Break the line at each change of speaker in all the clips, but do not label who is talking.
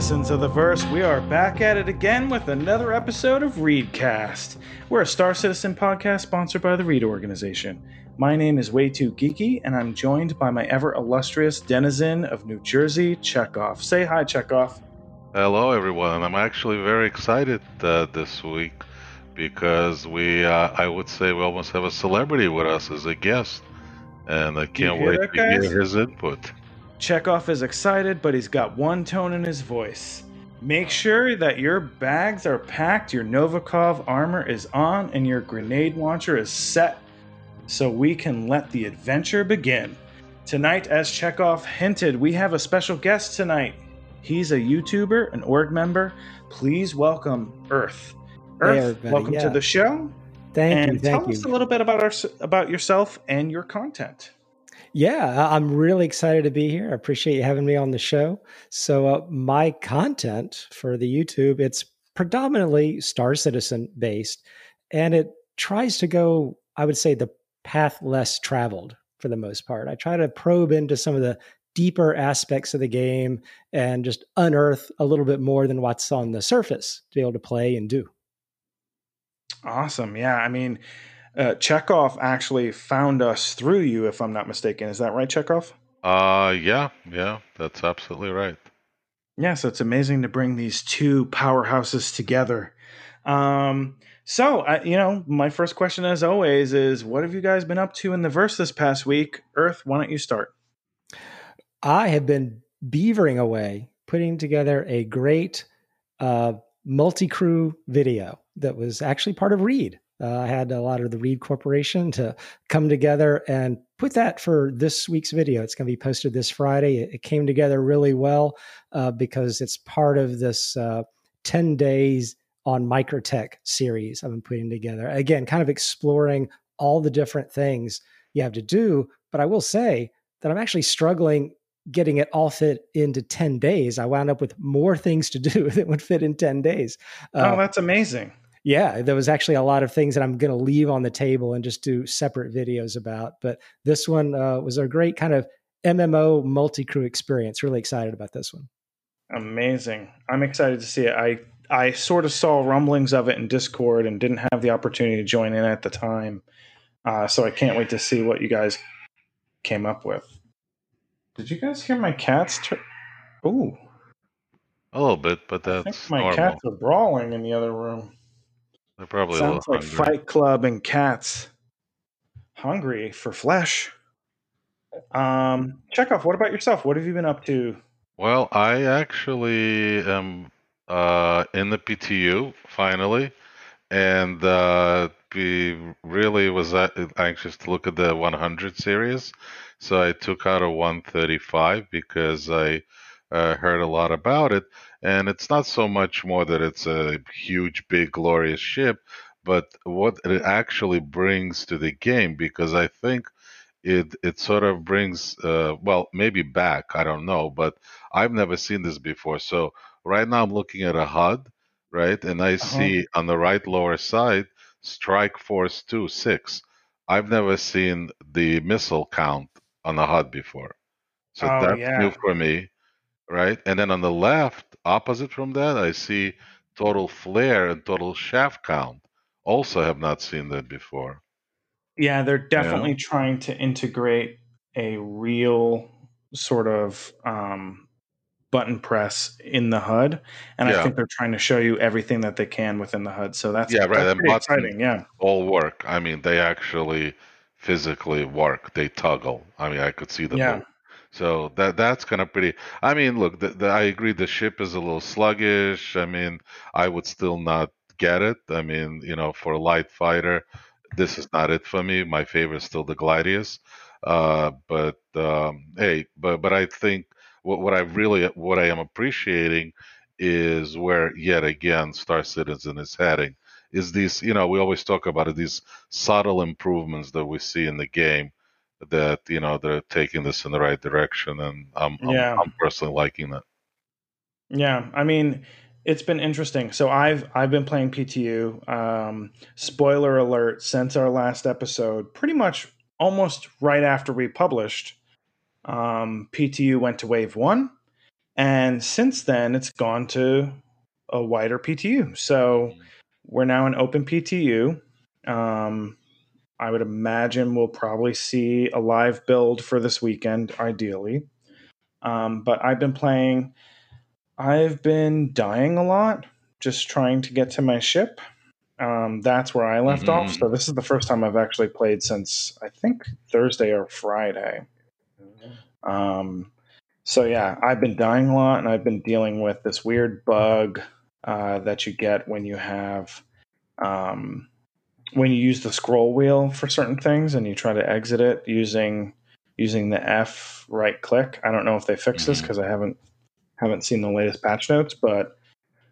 Citizens of the Verse, we are back at it again with another episode of Readcast. We're a Star Citizen podcast sponsored by the Read Organization. My name is Way Too Geeky, and I'm joined by my ever illustrious denizen of New Jersey, Chekhov. Say hi, Chekhov.
Hello, everyone. I'm actually very excited uh, this week because we, uh, I would say, we almost have a celebrity with us as a guest, and I can't wait
that,
to
guys?
hear his input.
Chekhov is excited, but he's got one tone in his voice. Make sure that your bags are packed, your Novikov armor is on, and your grenade launcher is set so we can let the adventure begin. Tonight, as Chekhov hinted, we have a special guest tonight. He's a YouTuber, an org member. Please welcome Earth. Earth,
everybody.
welcome to the show.
Thank
and
you, thank
tell us a little bit about our, about yourself and your content.
Yeah, I'm really excited to be here. I appreciate you having me on the show. So, uh, my content for the YouTube, it's predominantly Star Citizen based, and it tries to go, I would say, the path less traveled for the most part. I try to probe into some of the deeper aspects of the game and just unearth a little bit more than what's on the surface to be able to play and do.
Awesome. Yeah. I mean, uh, Chekhov actually found us through you, if I'm not mistaken. Is that right, Chekhov?
Uh, yeah, yeah, that's absolutely right.
Yeah. So it's amazing to bring these two powerhouses together. Um, so, uh, you know, my first question, as always, is what have you guys been up to in the verse this past week? Earth, why don't you start?
I have been beavering away, putting together a great uh, multi crew video that was actually part of Reed. Uh, I had a lot of the Reed Corporation to come together and put that for this week's video. It's going to be posted this Friday. It, it came together really well uh, because it's part of this uh, 10 days on Microtech series I've been putting together. Again, kind of exploring all the different things you have to do. But I will say that I'm actually struggling getting it all fit into 10 days. I wound up with more things to do that would fit in 10 days. Uh,
oh, that's amazing.
Yeah, there was actually a lot of things that I'm going to leave on the table and just do separate videos about. But this one uh, was a great kind of MMO multi crew experience. Really excited about this one.
Amazing. I'm excited to see it. I I sort of saw rumblings of it in Discord and didn't have the opportunity to join in at the time. Uh, so I can't wait to see what you guys came up with. Did you guys hear my cats? Tur- Ooh,
A little bit, but
I
that's
think my
normal.
cats are brawling in the other room.
They're probably
Sounds like
hungry.
Fight Club and cats hungry for flesh. Um, Chekhov, what about yourself? What have you been up to?
Well, I actually am uh, in the PTU finally, and uh, we really was uh, anxious to look at the 100 series. So I took out a 135 because I uh, heard a lot about it, and it's not so much more that it's a huge, big, glorious ship, but what it actually brings to the game. Because I think it it sort of brings uh, well maybe back I don't know, but I've never seen this before. So right now I'm looking at a HUD, right, and I see on the right lower side Strike Force Two Six. I've never seen the missile count on the HUD before, so
Oh,
that's
yeah.
new for me, right? And then on the left, opposite from that, I see total flare and total shaft count. Also, have not seen that before.
Yeah, they're definitely trying to integrate a real sort of um, button press in the HUD, and I think they're trying to show you everything that they can within the HUD. So that's
Yeah, right,
That's
and
exciting. Yeah,
all work. I mean, they actually physically work. They toggle. I mean, I could see them.
Yeah.
So that that's kind of pretty. I mean, look, the, the, I agree. The ship is a little sluggish. I mean, I would still not get it. I mean, you know, for a light fighter, this is not it for me. My favorite is still the Gladius. Uh, but um, hey, but but I think what what I really what I am appreciating is where yet again Star Citizen is heading is these you know we always talk about it these subtle improvements that we see in the game that you know they're taking this in the right direction and I'm I'm,
Yeah.
I'm personally liking that.
yeah. I mean, it's been interesting. So I've I've been playing PTU. Um, spoiler alert: since our last episode, pretty much almost right after we published, um, PTU went to Wave One, And since then, it's gone to a wider PTU. So we're now an open PTU. Um, I would imagine we'll probably see a live build for this weekend, ideally. Um, but I've been playing, I've been dying a lot, just trying to get to my ship. Um, that's where I left off. So this is the first time I've actually played since I think Thursday or Friday. Um, so yeah, I've been dying a lot, and I've been dealing with this weird bug uh, that you get when you have um, when you use the scroll wheel for certain things, and you try to exit it using using the F right click. I don't know if they fixed this
Mhm.
because I haven't haven't seen the latest patch notes, but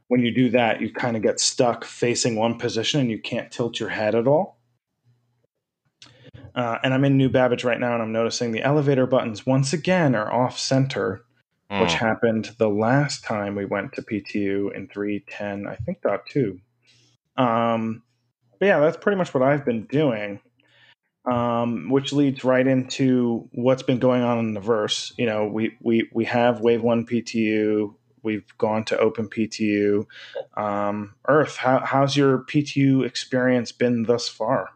when you do that, you kind of get stuck facing one position and you can't tilt your head at all. Uh, and I'm in New Babbage right now, and I'm noticing the elevator buttons once again are off center, which
Oh,
happened the last time we went to PTU in 310, I think, dot two. Um, but yeah, that's pretty much what I've been doing, um, which leads right into what's been going on in the verse. You know, we we we have Wave One PTU. We've gone to Open PTU. Um, Earth, how, how's your PTU experience been thus far?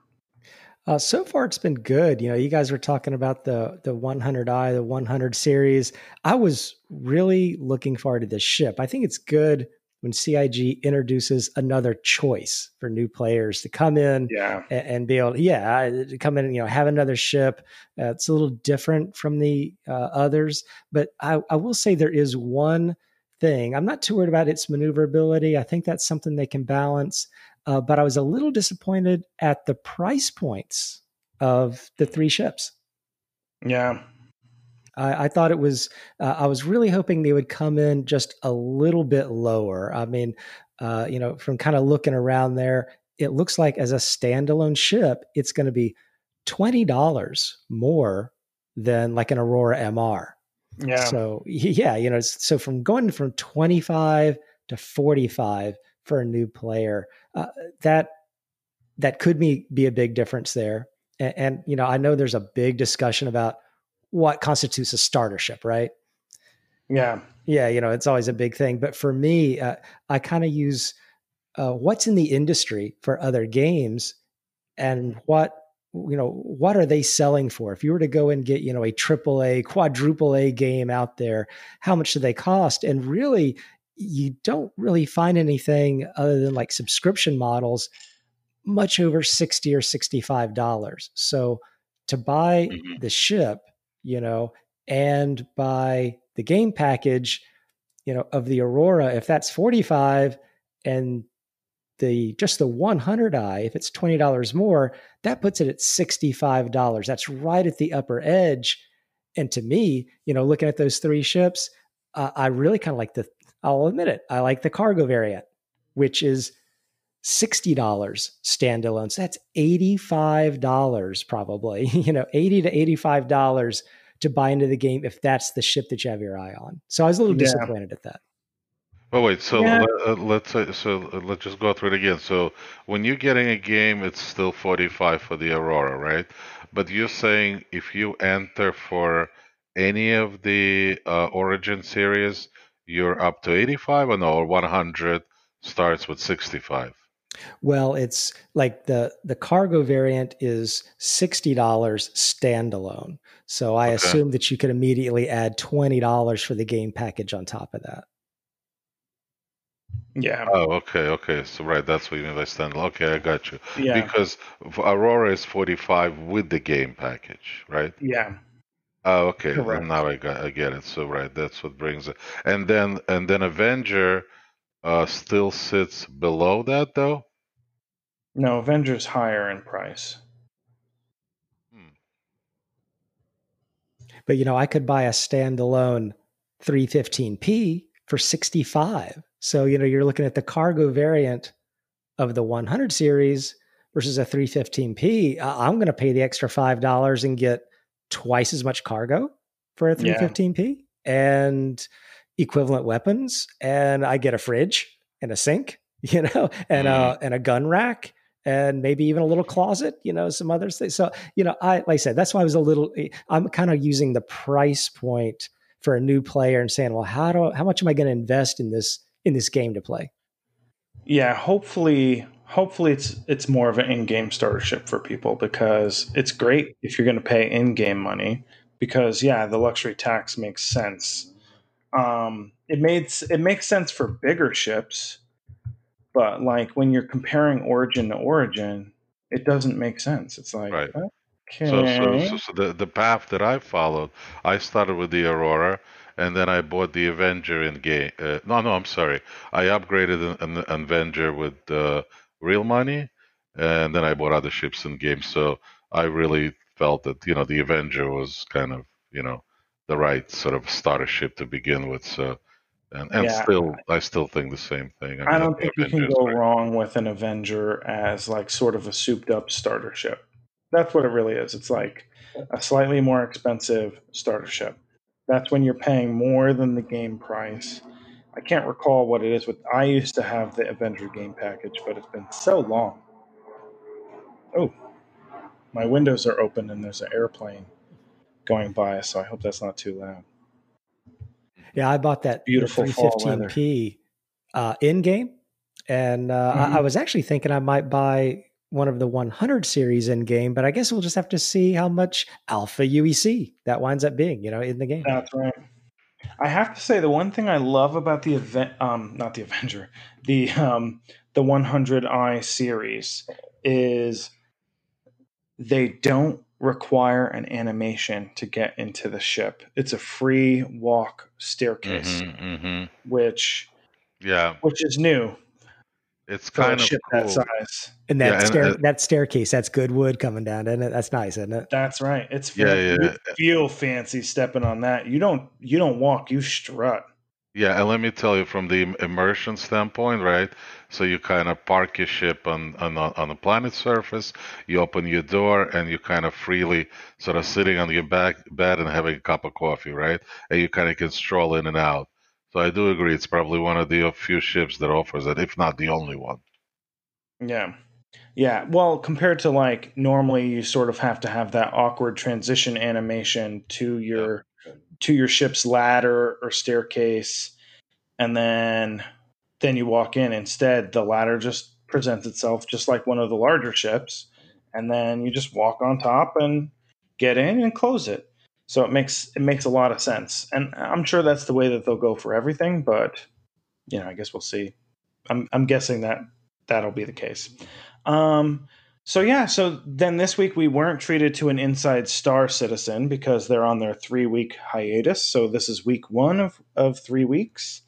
Uh, so far, it's been good. You know, you guys were talking about the the 100i, the 100 series. I was really looking forward to this ship. I think it's good when CIG introduces another choice for new players to come in
Yeah,
and, and be able, yeah, to come in and you know have another ship. Uh, it's a little different from the uh, others, but I, I will say there is one thing. I'm not too worried about its maneuverability. I think that's something they can balance. Uh, but I was a little disappointed at the price points of the three ships.
yeah,
I, I thought it was. Uh, I was really hoping they would come in just a little bit lower. I mean, uh, you know, from kind of looking around there, it looks like as a standalone ship, it's going to be twenty dollars more than like an Aurora MR.
yeah.
So yeah, you know, so from going from 25 to 45 for a new player, uh, that that could be be a big difference there. And, and you know, I know there's a big discussion about what constitutes a starter ship, right?
yeah.
Yeah, you know, it's always a big thing. But for me, uh, I kind of use uh, what's in the industry for other games and what you know what are they selling for if you were to go and get you know a triple a quadruple a game out there how much do they cost and really you don't really find anything other than like subscription models much over 60 or 65 dollars so to buy
Mhm.
the ship you know and by the game package you know of the aurora if that's 45 and the just the 100i if it's $20 more that puts it at $65 that's right at the upper edge. And to me you know looking at those three ships uh, i really kind of like the i'll admit it i like the cargo variant which is $60 standalone. So that's $85 probably you know 80 to $85 to buy into the game if that's the ship that you have your eye on so i was a little
Yeah.
disappointed at that
Oh wait, so
Yeah.
let, uh, let's say, so uh, let's just go through it again. So when you're getting a game, it's still 45 for the Aurora, right? But you're saying if you enter for any of the uh, Origin series, you're up to 85 or no? Or 100 starts with 65.
Well, it's like the the cargo variant is sixty dollars standalone. So I
Okay.
assume that you could immediately add twenty dollars for the game package on top of that.
Yeah,
Oh, okay, okay. So right, that's what you mean by standalone. Okay, I got you.
yeah,
Because Aurora is 45 with the game package, right?
yeah,
Oh, okay. then
Correct.
Now I got I get it. So right, that's what brings it. And then and then Avenger uh still sits below that though.
No, Avengers higher in price. Hmm.
But you know, I could buy a standalone 315p for 65. So, you know, you're looking at the cargo variant of the 100 series versus a 315p. I'm going to pay the extra $5 and get twice as much cargo for a 315p and equivalent weapons and I get a fridge and a sink, you know, and a mm. and a gun rack and maybe even a little closet, you know, some other things. So, you know, I like I said, that's why I was a little eh, I'm kind of using the price point for a new player and saying, well, how do how much am I going to invest in this in this game to play?
Yeah, hopefully hopefully it's it's more of an in-game startership for people because it's great if you're going to pay in-game money because yeah, the luxury tax makes sense. Um, it made it makes sense for bigger ships, but like when you're comparing origin to origin, it doesn't make sense. It's like
Right.
okay,
So, so, so, so the, the path that I followed, I started with the Aurora, and then I bought the Avenger in game. Uh, no, no, I'm sorry. I upgraded an, an Avenger with uh, real money, and then I bought other ships in game. So I really felt that you know the Avenger was kind of you know the right sort of starter ship to begin with. So. And, and
Yeah.
still, I still think the same thing.
I
mean,
don't
the
think you can go
great.
wrong with an Avenger as like sort of a souped up starter ship. That's what it really is. It's like a slightly more expensive starter ship. That's when you're paying more than the game price. I can't recall what it is. With I used to have the Avenger game package, but it's been so long. Oh, my windows are open and there's an airplane going by, so I hope that's not too loud.
Yeah, I bought that
Beautiful fall weather.
315p uh, in game, and uh,
Mhm.
I, I was actually thinking I might buy one of the 100 series in game, but I guess we'll just have to see how much Alpha UEC that winds up being, you know, in the game.
That's right. I have to say the one thing I love about the event, um, not the Avenger, the um, the 100i series is they don't require an animation to get into the ship. It's a free walk staircase,
Mhm, mhm.
which
Yeah,
which is new
it's kind of
ship
cool.
that size.
And that
Yeah, and, uh,
that staircase, that's good wood coming down, isn't it? That's nice, isn't it?
That's right. It's
Yeah, yeah.
You feel fancy stepping on that. You don't you don't walk, you strut.
Yeah, and let me tell you from the immersion standpoint, right? So you kind of park your ship on on on a planet surface. You open your door, and you kind of freely sort of sitting on your back bed and having a cup of coffee, right? And you kind of can stroll in and out. So I do agree, it's probably one of the uh, few ships that offers it, if not the only one.
Yeah. Yeah. Well, compared to like normally you sort of have to have that awkward transition animation to your to your ship's ladder or staircase and then then you walk in instead the ladder just presents itself just like one of the larger ships and then you just walk on top and get in and close it. So it makes it makes a lot of sense. And I'm sure that's the way that they'll go for everything, but you know, I guess we'll see. I'm I'm guessing that that'll be the case. Um, so yeah, so then this week we weren't treated to an Inside Star Citizen because they're on their three week hiatus. So this is week one of of three weeks.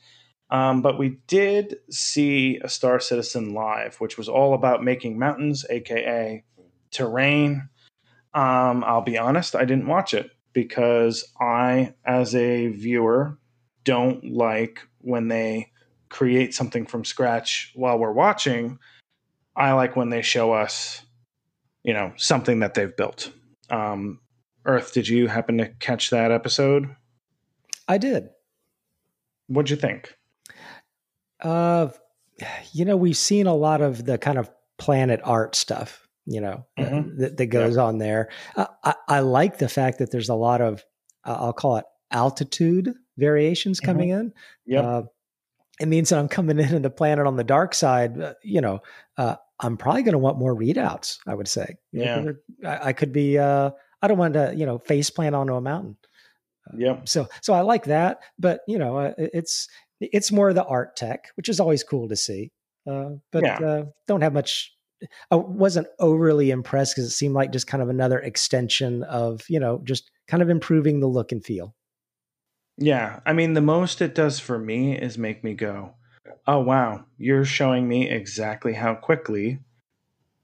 Um, but we did see a Star Citizen live, which was all about making mountains, aka terrain. Um, I'll be honest, I didn't watch it because I, as a viewer, don't like when they create something from scratch while we're watching. I like when they show us, you know, something that they've built. Um, Earth, did you happen to catch that episode?
I did.
What'd you think?
Uh, you know, we've seen a lot of the kind of planet art stuff, you know, uh,
Mhm.
that, that goes on there. Uh, I, I like the fact that there's a lot of, uh, I'll call it altitude variations
Mhm.
coming in.
Yep.
Uh, it means that I'm coming in on the planet on the dark side. Uh, you know, uh, I'm probably going to want more readouts. I would say.
Yeah.
I, I could be. Uh, I don't want to, you know, face plant onto a mountain.
yep.
So, so I like that. But you know, uh, it's it's more the art tech, which is always cool to see. Uh, but
Yeah.
uh, don't have much. I wasn't overly impressed because it seemed like just kind of another extension of you know just kind of improving the look and feel.
Yeah. I mean, the most it does for me is make me go, oh, wow, you're showing me exactly how quickly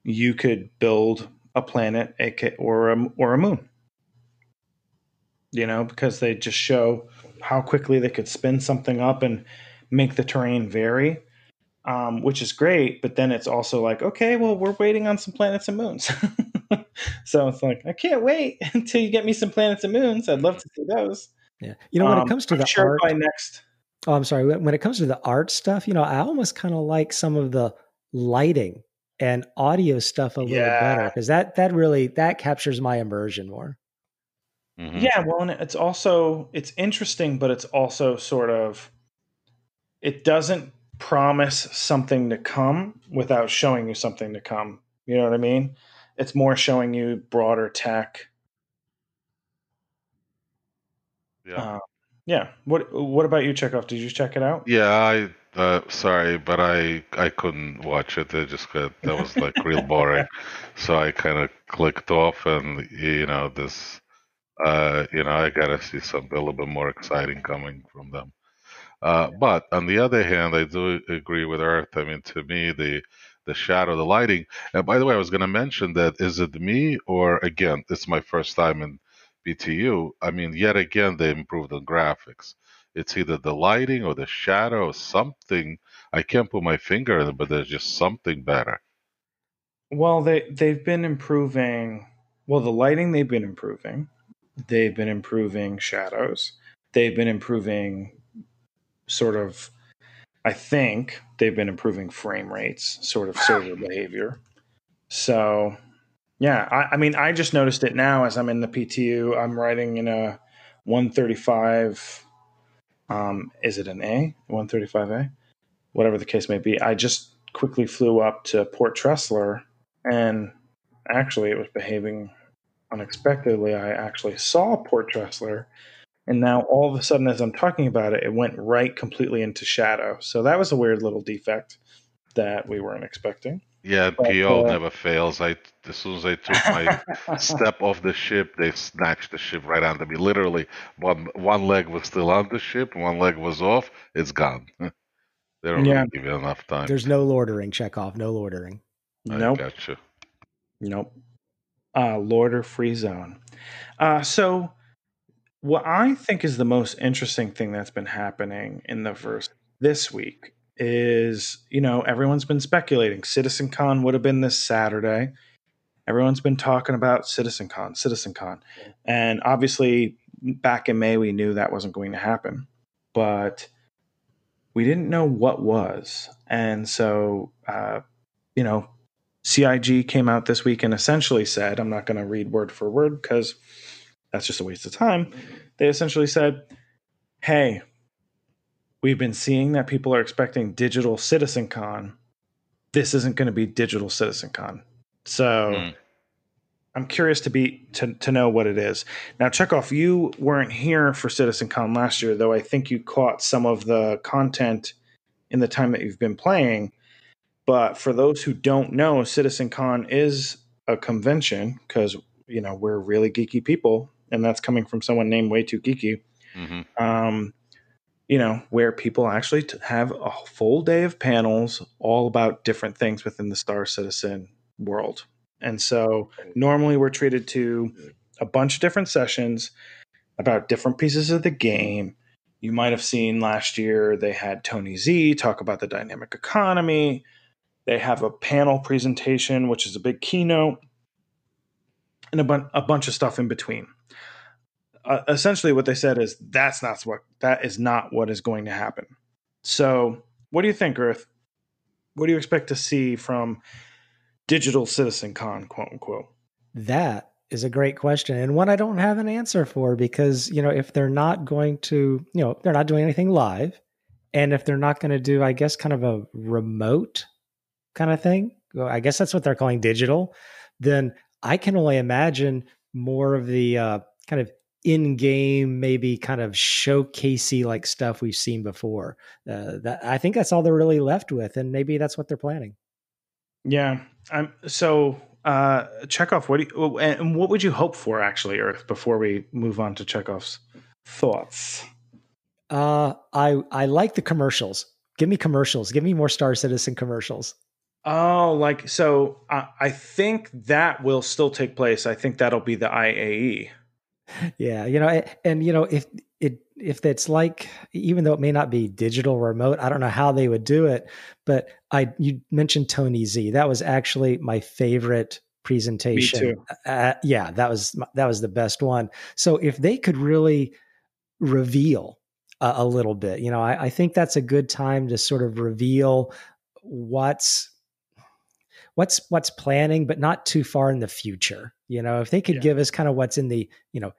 you could build a planet or a, or a moon. You know, because they just show how quickly they could spin something up and make the terrain vary, um, which is great. But then it's also like, okay, well, we're waiting on some planets and moons. so it's like, I can't wait until you get me some planets and moons. I'd love to see those.
Yeah, you know when
Um,
it comes to
I'm
the
sure
art.
by next.
Oh, I'm sorry. When when it comes to the art stuff, you know, I almost kind of like some of the lighting and audio stuff a little
Yeah.
better because that that really that captures my immersion more.
Mhm.
Yeah, well, and it's also it's interesting, but it's also sort of it doesn't promise something to come without showing you something to come. You know what I mean? It's more showing you broader tech.
Yeah.
Uh, yeah. What What about you, Chekhov? Did you check it out?
Yeah, I uh, sorry, but I I couldn't watch it. It just got that was like real boring. So I kind of clicked off, and you know this, uh, you know I gotta see something a little bit more exciting coming from them. Uh, but on the other hand, I do agree with Earth. I mean, to me, the the shadow, the lighting. And by the way, I was going to mention that is it me or again, it's my first time in PTU. I mean, yet again, they improved on graphics. It's either the lighting or the shadow or something. I can't put my finger on it, but there's just something better.
Well, they they've been improving. Well, the lighting they've been improving. They've been improving shadows. They've been improving sort of I think they've been improving frame rates, sort of server behavior. So, yeah, I, I mean, I just noticed it now as I'm in the PTU. I'm writing in a 135. Um, is it an A? 135A? Whatever the case may be. I just quickly flew up to Port Tressler, and actually, it was behaving unexpectedly. I actually saw Port Tressler and now all of a sudden as i'm talking about it it went right completely into shadow so that was a weird little defect that we weren't expecting
Yeah,
But,
PO
uh,
never fails. I as soon as I took my step off the ship, they snatched the ship right under me. Literally, one one leg was still on the ship, one leg was off. It's gone. they don't
Yeah.
really give you enough time.
There's no loitering, Chekhov, no loitering.
I
nope
gotcha.
nope uh lorder free zone uh so what i think is the most interesting thing that's been happening in the verse this week is you know everyone's been speculating. Citizencon would have been this saturday. Everyone's been talking about citizencon citizencon and obviously back in may we knew that wasn't going to happen. But we didn't know what was. And so uh, you know cig came out this week and essentially said i'm not going to read word for word because that's just a waste of time. They essentially said hey we've been seeing that people are expecting digital citizen con this isn't going to be digital citizen con so
Hmm.
I'm curious to be to, to know what it is. Now, Chekhov, you weren't here for citizen con last year, though I think you caught some of the content in the time that you've been playing. But for those who don't know, citizen con is a convention because you know we're really geeky people, and that's coming from someone named Way Too Geeky.
hmm
Um, you know, where people actually have a full day of panels all about different things within the Star Citizen world. And so normally we're treated to a bunch of different sessions about different pieces of the game. You might have seen last year they had Tony Z talk about the dynamic economy. They have a panel presentation, which is a big keynote, and a, bun- a bunch of stuff in between. Uh, essentially, what they said is that's not what that is not what is going to happen. So, what do you think, Earth? What do you expect to see from Digital Citizen Con, quote unquote?
That is a great question and one I don't have an answer for because, you know, if they're not going to, you know, they're not doing anything live and if they're not going to do, I guess, kind of a remote kind of thing, well, I guess that's what they're calling digital, then I can only imagine more of the uh, kind of in game, maybe kind of showcasey like stuff we've seen before. Uh, that I think that's all they're really left with, and maybe that's what they're planning.
Yeah. I'm so uh Chekhov, what do you and what would you hope for actually, Earth, before we move on to Chekhov's thoughts?
Uh, I I like the commercials. Give me commercials. Give me more Star Citizen commercials.
Oh, like so I I think that will still take place. I think that'll be the IAE.
Yeah, you know, and you know, if it if it's like, even though it may not be digital remote, I don't know how they would do it. But I you mentioned Tony Z. That was actually my favorite presentation.
too.
Uh, yeah, that was that was the best one. So if they could really reveal a, a little bit, you know, I, I think that's a good time to sort of reveal what's what's what's planning, but not too far in the future. You know, if they could
Yeah.
give us kind of what's in the you know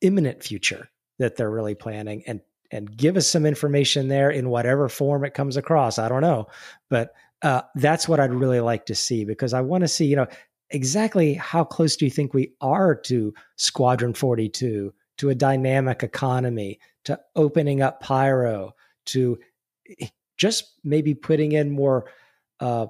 imminent future that they're really planning and and give us some information there in whatever form it comes across. I don't know, but uh, that's what I'd really like to see because I want to see, you know, exactly how close do you think we are to Squadron 42, to a dynamic economy, to opening up Pyro, to eh, just maybe putting in more, uh,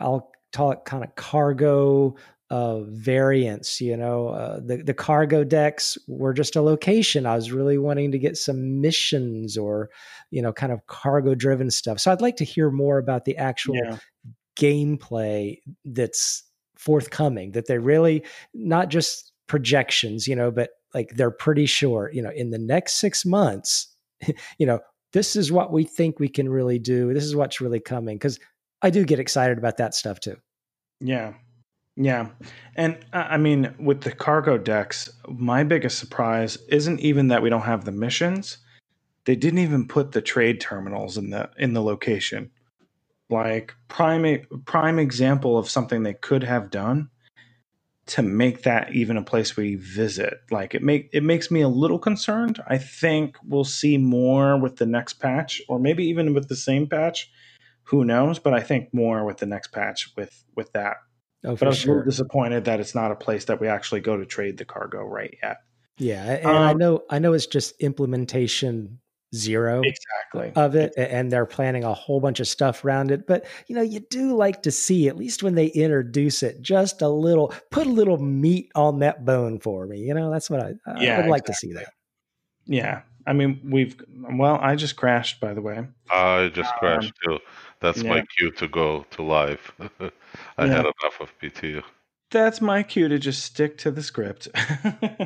I'll call it kind of cargo uh, variants. You know, uh, the the cargo decks were just a location. I was really wanting to get some missions or, you know, kind of cargo driven stuff. So I'd like to hear more about the actual yeah. gameplay that's forthcoming. That they're really not just projections, you know, but like they're pretty sure, you know, in the next six months, you know, this is what we think we can really do. This is what's really coming because I do get excited about that stuff too.
Yeah, yeah. And uh, I mean, with the cargo decks, my biggest surprise isn't even that we don't have the missions. They didn't even put the trade terminals in the in the location. Like prime prime example of something they could have done to make that even a place we visit. Like it make it makes me a little concerned. I think we'll see more with the next patch or maybe even with the same patch. Who knows, but I think more with the next patch with with that Oh, but I'm sure. a little disappointed that it's not a place that we actually go to trade the cargo right yet.
Yeah, and um, I know I know it's just implementation zero
exactly
of it and they're planning a whole bunch of stuff around it but you know you do like to see at least when they introduce it just a little put a little meat on that bone for me you know that's what i, I yeah, would like exactly. to see that
yeah i mean we've well i just crashed by the way
i just um, crashed too that's yeah. my cue to go to live I yeah. had enough of PT.
That's my cue to just stick to the script.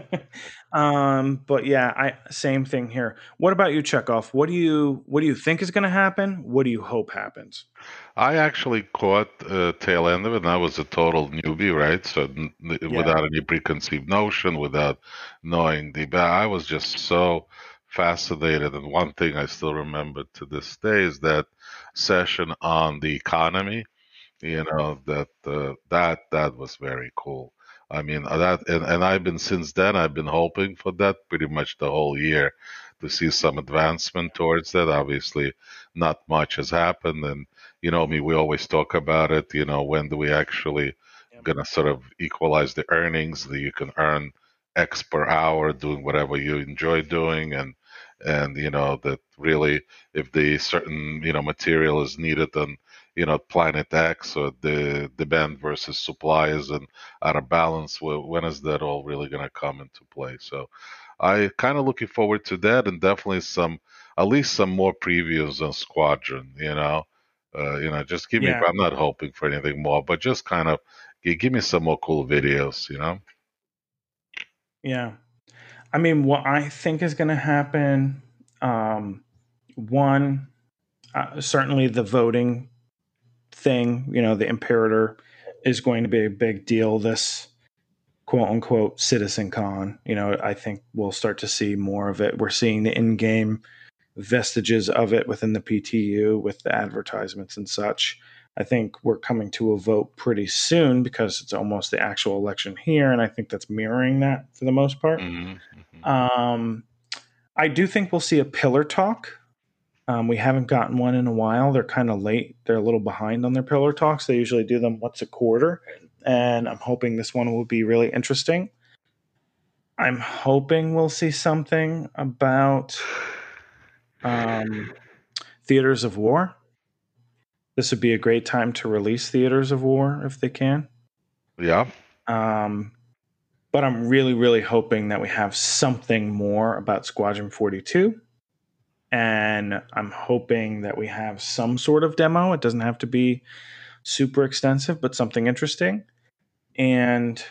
um, but yeah, I same thing here. What about you, Chekhov? What do you what do you think is going to happen? What do you hope happens?
I actually caught uh, tail end of it, and I was a total newbie, right? So n- yeah. without any preconceived notion, without knowing the, I was just so fascinated. And one thing I still remember to this day is that session on the economy you know that uh, that that was very cool i mean uh, that and, and i've been since then i've been hoping for that pretty much the whole year to see some advancement towards that obviously not much has happened and you know me we always talk about it you know when do we actually gonna sort of equalize the earnings that you can earn x per hour doing whatever you enjoy doing and and you know that really if the certain you know material is needed then you know planet X or the demand versus supply is and out of balance. When is that all really going to come into play? So I kind of looking forward to that and definitely some at least some more previews on Squadron. You know, uh, you know, just give me. Yeah. I'm not hoping for anything more, but just kind of give me some more cool videos. You know.
Yeah, I mean, what I think is going to happen. Um, one, uh, certainly the voting thing. You know, the Imperator is going to be a big deal this quote unquote citizen con. You know, I think we'll start to see more of it. We're seeing the in game vestiges of it within the PTU with the advertisements and such. I think we're coming to a vote pretty soon because it's almost the actual election here, and I think that's mirroring that for the most part. Mm-hmm. mm-hmm. Um, I do think we'll see a pillar talk um, we haven't gotten one in a while. They're kind of late. They're a little behind on their pillar talks. They usually do them once a quarter, and I'm hoping this one will be really interesting. I'm hoping we'll see something about um, theaters of war. This would be a great time to release theaters of war if they can.
Yeah.
Um, but I'm really, really hoping that we have something more about Squadron 42 and I'm hoping that we have some sort of demo. It doesn't have to be super extensive, but something interesting. And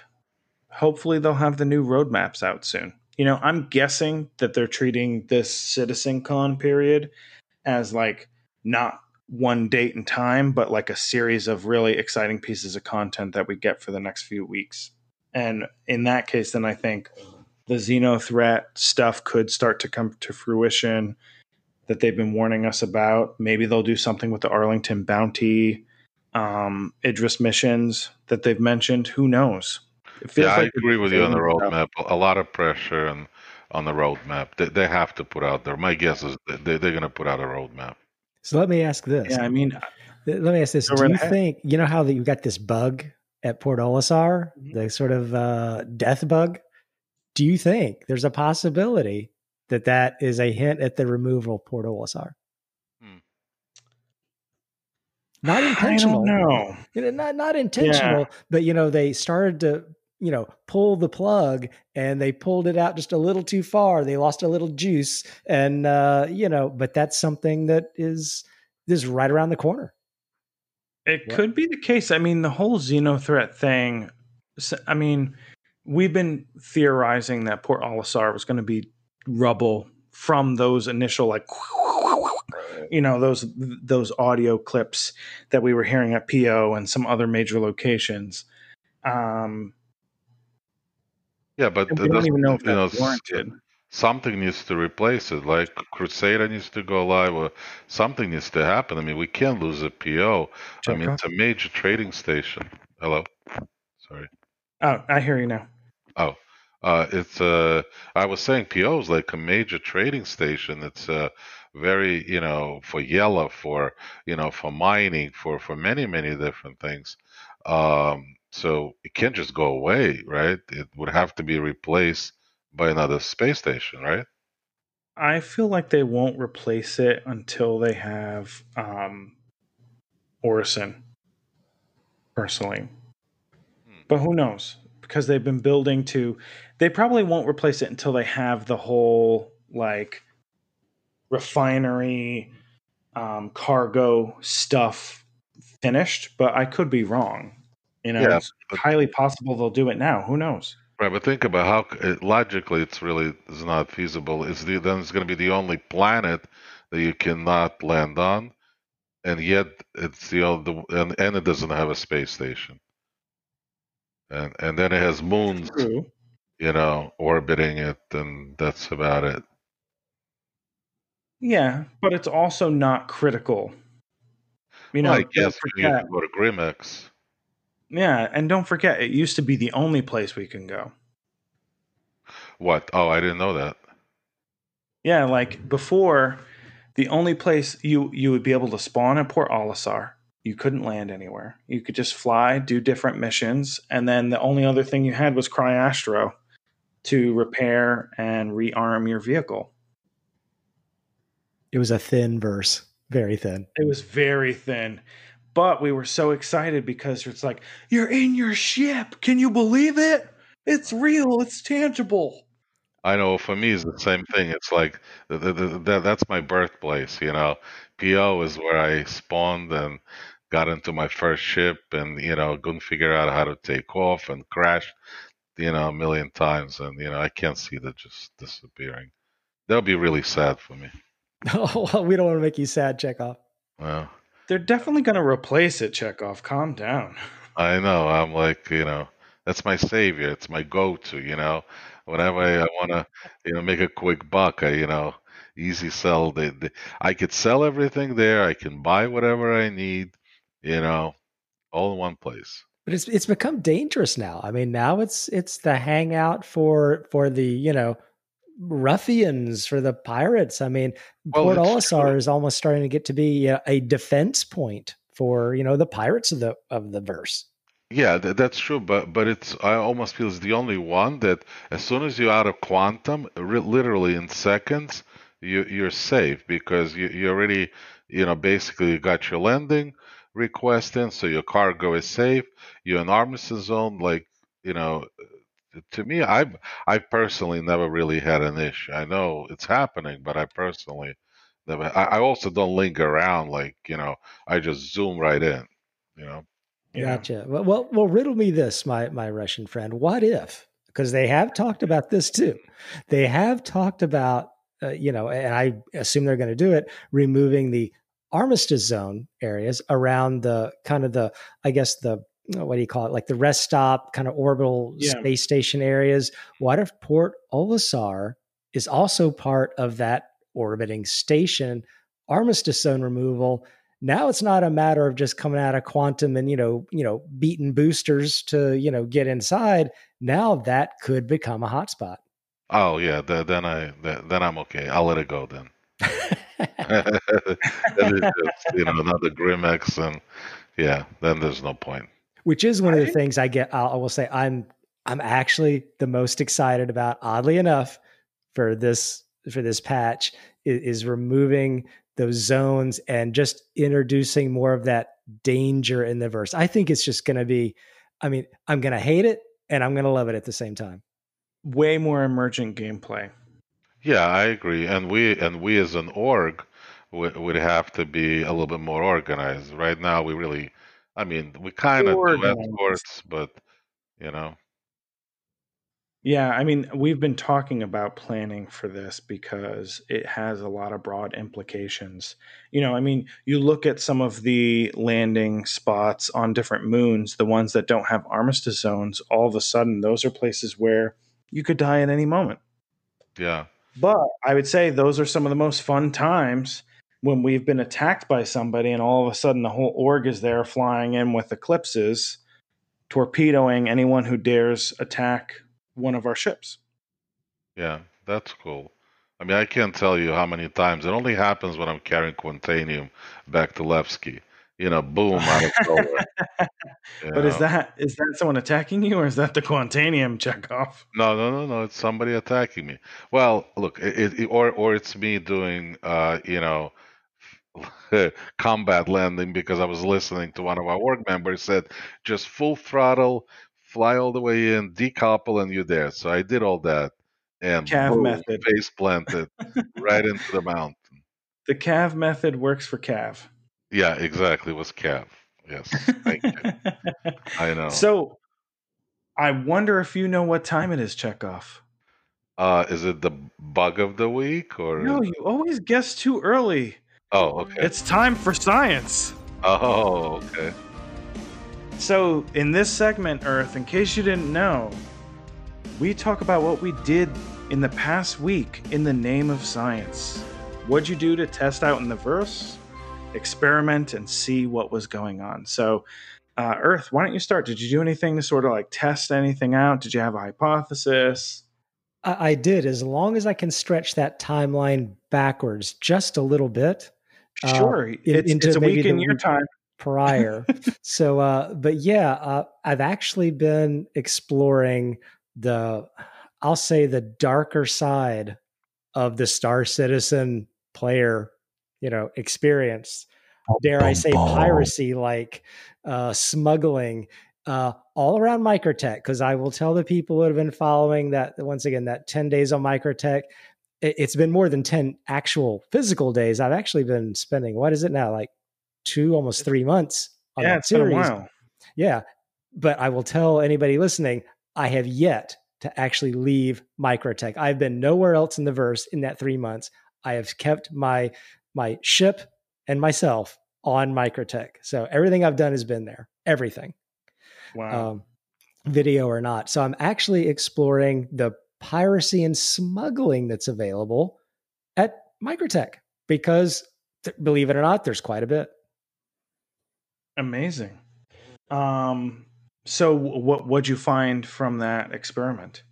hopefully they'll have the new roadmaps out soon. You know, I'm guessing that they're treating this Citizen Con period as like not one date and time, but like a series of really exciting pieces of content that we get for the next few weeks. And in that case, then I think the Xeno threat stuff could start to come to fruition that they've been warning us about. Maybe they'll do something with the Arlington bounty, um, Idris missions that they've mentioned. Who knows?
yeah, like I agree with you on the roadmap. A lot of pressure and on the roadmap. They, they have to put out there. My guess is they, they're going to put out a roadmap.
So let me ask this.
Yeah, I mean,
let me ask this:
Go
Do you
ahead.
think you know how that you got this bug at Port Olisar,
Mhm.
the sort of uh, death bug? Do you think there's a possibility that that is a hint at the removal of Port Olisar?
Hmm.
Not intentional.
I don't know.
You know, not not intentional, but you know, they started to, you know, pull the plug and they pulled it out just a little too far. They lost a little juice. And uh, you know, but that's something that is this is right around the corner.
It
What?
could be the case. I mean, the whole xenothreat thing. I mean, we've been theorizing that Port Olisar was going to be rubble from those initial like, you know, those those audio clips that we were hearing at PO and some other major locations. Um,
Yeah, but
we don't even know if
you know,
warranted.
something needs to replace it. Like Crusader needs to go live, or something needs to happen. I mean, we can't lose a PO. I mean, it's a major trading station. Hello, sorry.
Oh, I hear you now.
Oh, uh, it's uh, I was saying PO is like a major trading station. It's uh, very, you know, for yellow, for you know, for mining, for for many many different things. Um, so it can't just go away, right? It would have to be replaced by another space station, right?
I feel like they won't replace it until they have um, Orison, personally.
Hmm.
But who knows? Because they've been building to. They probably won't replace it until they have the whole, like, refinery, um, cargo stuff finished. But I could be wrong. You know,
Yeah,
it's
but-
highly possible they'll do it now. Who knows?
Right, but think about how logically it's really is not feasible. It's the, then it's going to be the only planet that you cannot land on, and yet it's the only and, and it doesn't have a space station, and and then it has moons,
True.
you know, orbiting it, and that's about it.
Yeah, but it's also not critical. You know,
well, I guess you can go to GrimHEX.
Yeah, and don't forget, it used to be the only place we can go.
What? Oh, I didn't know that.
Yeah, like before, the only place you you would be able to spawn at Port Olisar, you couldn't land anywhere. You could just fly, do different missions, and then the only other thing you had was Cryastro to repair and rearm your vehicle.
It was a thin verse, very thin.
It was very thin. But we were so excited because it's like, you're in your ship. Can you believe it? It's real. It's tangible.
I know for me it's the same thing. It's like the, the, the, that's my birthplace, you know. PO is where I spawned and got into my first ship, and you know couldn't figure out how to take off and crashed, you know, a million times, and you know I can't see that just disappearing. That would be really sad for me.
Oh, well, we don't want to make you sad, Chekhov.
Well,
They're definitely going to replace it, Chekhov. Calm down.
I know. I'm like, you know, that's my savior. It's my go-to. You know, whenever I, I want to, you know, make a quick buck, I, you know, easy sell. The, the, I could sell everything there. I can buy whatever I need. You know, all in one place.
But it's it's become dangerous now. I mean, now it's it's the hangout for for the you know ruffians for the pirates. I mean,
Well,
Port
it's
Olisar is almost starting to get to be a, a defense point for you know the pirates of the of the verse.
Yeah, th- that's true, but but it's I almost feel it's the only one that as soon as you're out of quantum, ri literally in seconds, you you're safe because you you already you know basically you got your landing request in, so your cargo is safe. You're in armistice zone, like you know. To me, I've I personally never really had an issue. I know it's happening, but I personally never. I, I also don't linger around like you know. I just zoom right in, you know.
Gotcha. Well, well, well, riddle me this, my my Russian friend. What if? Because they have talked about this too. They have talked about, uh, you know, and I assume they're going to do it, removing the armistice zone areas around the kind of the, I guess the Uh, what do you call it, like the rest stop, kind of orbital
Yeah.
space station areas. What if Port Olisar is also part of that orbiting station? Armistice zone removal now it's not a matter of just coming out of quantum and you know you know beating boosters to you know get inside now that could become a hotspot
Oh yeah, th- then I th- then I'm okay. I'll let it go then. then it's just, you know another GrimHEX and yeah, then there's no point.
Which is one of the things I get. I'll, I will say I'm I'm actually the most excited about. Oddly enough, for this for this patch is, is removing those zones and just introducing more of that danger in the verse. I think it's just going to be. I mean, I'm going to hate it and I'm going to love it at the same time.
Way more emergent gameplay.
Yeah, I agree. And we and we as an org would, would have to be a little bit more organized. Right now, we really, I mean, we kind of do escorts, but you know,
Yeah, I mean, we've been talking about planning for this because it has a lot of broad implications. You know, I mean, you look at some of the landing spots on different moons, the ones that don't have armistice zones, all of a sudden, those are places where you could die at any moment.
yeah,
But I would say those are some of the most fun times when we've been attacked by somebody and all of a sudden the whole org is there flying in with eclipses, torpedoing anyone who dares attack one of our ships.
yeah, that's cool. I mean, I can't tell you how many times. It only happens when I'm carrying Quantanium back to Levski. You know, boom, out of nowhere.
But is that is that someone attacking you or is that the Quantanium checkoff?
No, no, no, no. It's somebody attacking me. Well, look, it, it, or or it's me doing, uh, you know, combat landing because I was listening to one of our work members said just full throttle, fly all the way in, decouple, and you're there. So I did all that, and boom,
method.
face planted right into the mountain.
The Cav method works for Cav.
Yeah, exactly. It was Cav. Yes, thank you. I know.
So I wonder if you know what time it is, Chekhov.
uh, is it the bug of the week or?
No, you always guess too early.
Oh, okay.
It's time for science.
Oh, okay.
So, in this segment, Earth, in case you didn't know, we talk about what we did in the past week in the name of science. What'd you do to test out in the verse, experiment, and see what was going on? So, uh, Earth, why don't you start? Did you do anything to sort of like test anything out? Did you have a hypothesis?
I, I did, as long as I can stretch that timeline backwards just a little bit. Uh,
Sure, it's,
into
it's a week in your time.
prior. so, uh, but yeah, uh, I've actually been exploring the, I'll say the darker side of the Star Citizen player, you know, experience. Dare I say piracy, like uh, smuggling, uh, all around Microtech. Because I will tell the people who have been following that once again that ten days on Microtech. It- It's been more than ten actual physical days. I've actually been spending. What is it now? Like two, almost three months on
Yeah,
that
it's been a
series.
while.
Yeah. But I will tell anybody listening, I have yet to actually leave Microtech. I've been nowhere else in the verse in that three months. I have kept my my ship and myself on Microtech. So everything I've done has been there. Everything.
Wow.
Um, video or not. So I'm actually exploring the piracy and smuggling that's available at Microtech because believe it or not, there's quite a bit.
Amazing. Um, so what what'd you find from that experiment?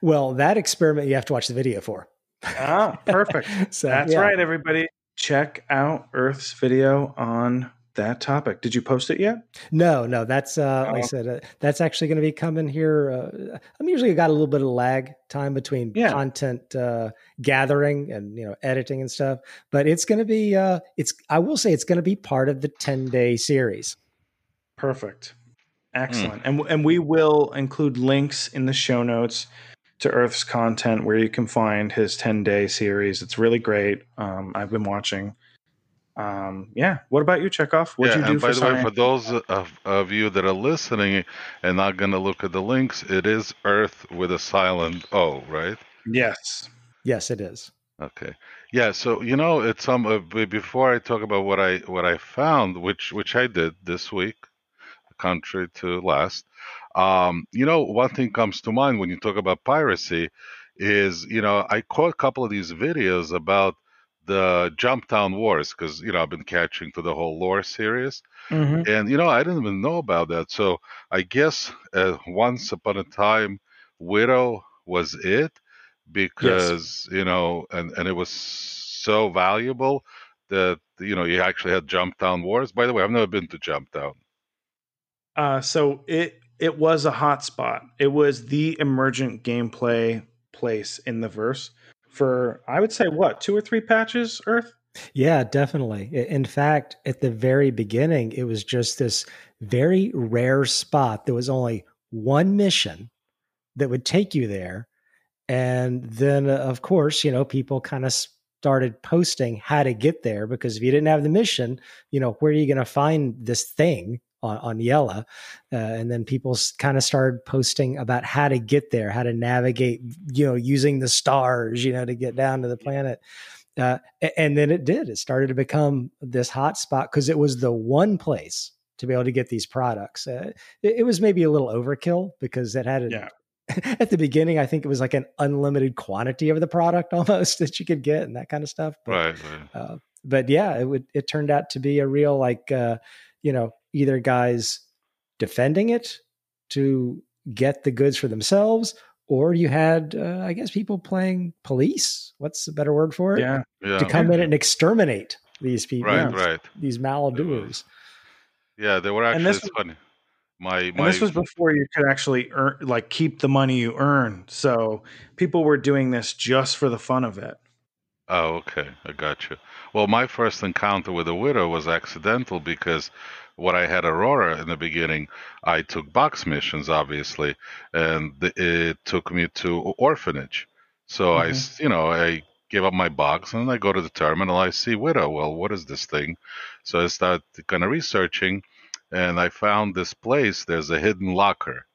Well, that experiment you have to watch the video for.
Ah, perfect.
so
That's
yeah.
right, everybody. Check out Earth's video on that topic. Did you post it yet?
No, no, that's uh, like I
Oh.
said, uh, that's actually going to be coming here. Uh, I'm usually got a little bit of lag time between
Yeah.
content uh, gathering and you know editing and stuff, but it's going to be. Uh, it's I will say it's going to be part of the 10 day series.
Perfect.
Hmm.
Excellent. And and we will include links in the show notes to Earth's content where you can find his 10 day series. It's really great. Um, I've been watching. Um, yeah. What about you, Chekhov? What'd
yeah,
you do
and by
for
the way, for those of, of you that are listening and not going to look at the links, it is Earth with a silent O, right?
yes.
Yes, it is.
Okay. Yeah. So you know, it's um. Uh, before I talk about what I what I found, which which I did this week, contrary to last, um, you know, one thing comes to mind when you talk about piracy, is you know I caught a couple of these videos about the Jumptown Wars because you know I've been catching to the whole lore series.
Mhm.
And you know, I didn't even know about that. So I guess uh, once upon a time, Widow was it. because you know, and and it was so valuable that you know you actually had Jumptown wars. By the way, I've never been to Jumptown.
Uh, so it it was a hot spot. It was the emergent gameplay place in the verse for I would say what two or three patches. Earth.
Yeah, definitely. In fact, at the very beginning, it was just this very rare spot. There was only one mission that would take you there. And then, uh, of course, you know, people kind of started posting how to get there because if you didn't have the mission, you know, where are you going to find this thing on, on Yela? Uh, and then people kind of started posting about how to get there, how to navigate, you know, using the stars, you know, to get down to the planet. Uh, and then it did. It started to become this hot spot because it was the one place to be able to get these products. Uh, it, it, was maybe a little overkill because it had a, yeah. at the beginning, I think it was like an unlimited quantity of the product almost that you could get and that kind of stuff.
But, right. right.
Uh, but yeah, it would. It turned out to be a real like uh, you know either guys defending it to get the goods for themselves, or you had uh, I guess people playing police. What's a better word for it?
Yeah.
yeah.
To come in and exterminate these people.
Right. Right.
These maldoers.
Yeah, they were actually. This, funny. My, my
and this was before you could actually earn, like, keep the money you earn. So people were doing this just for the fun of it.
Oh, okay, I got you. Well, my first encounter with a widow was accidental because when I had Aurora in the beginning, I took box missions, obviously, and it took me to orphanage. So mm-hmm. I, you know, I give up my box and I go to the terminal. I see widow. Well, what is this thing? So I start kind of researching, and I found this place. There's a hidden locker,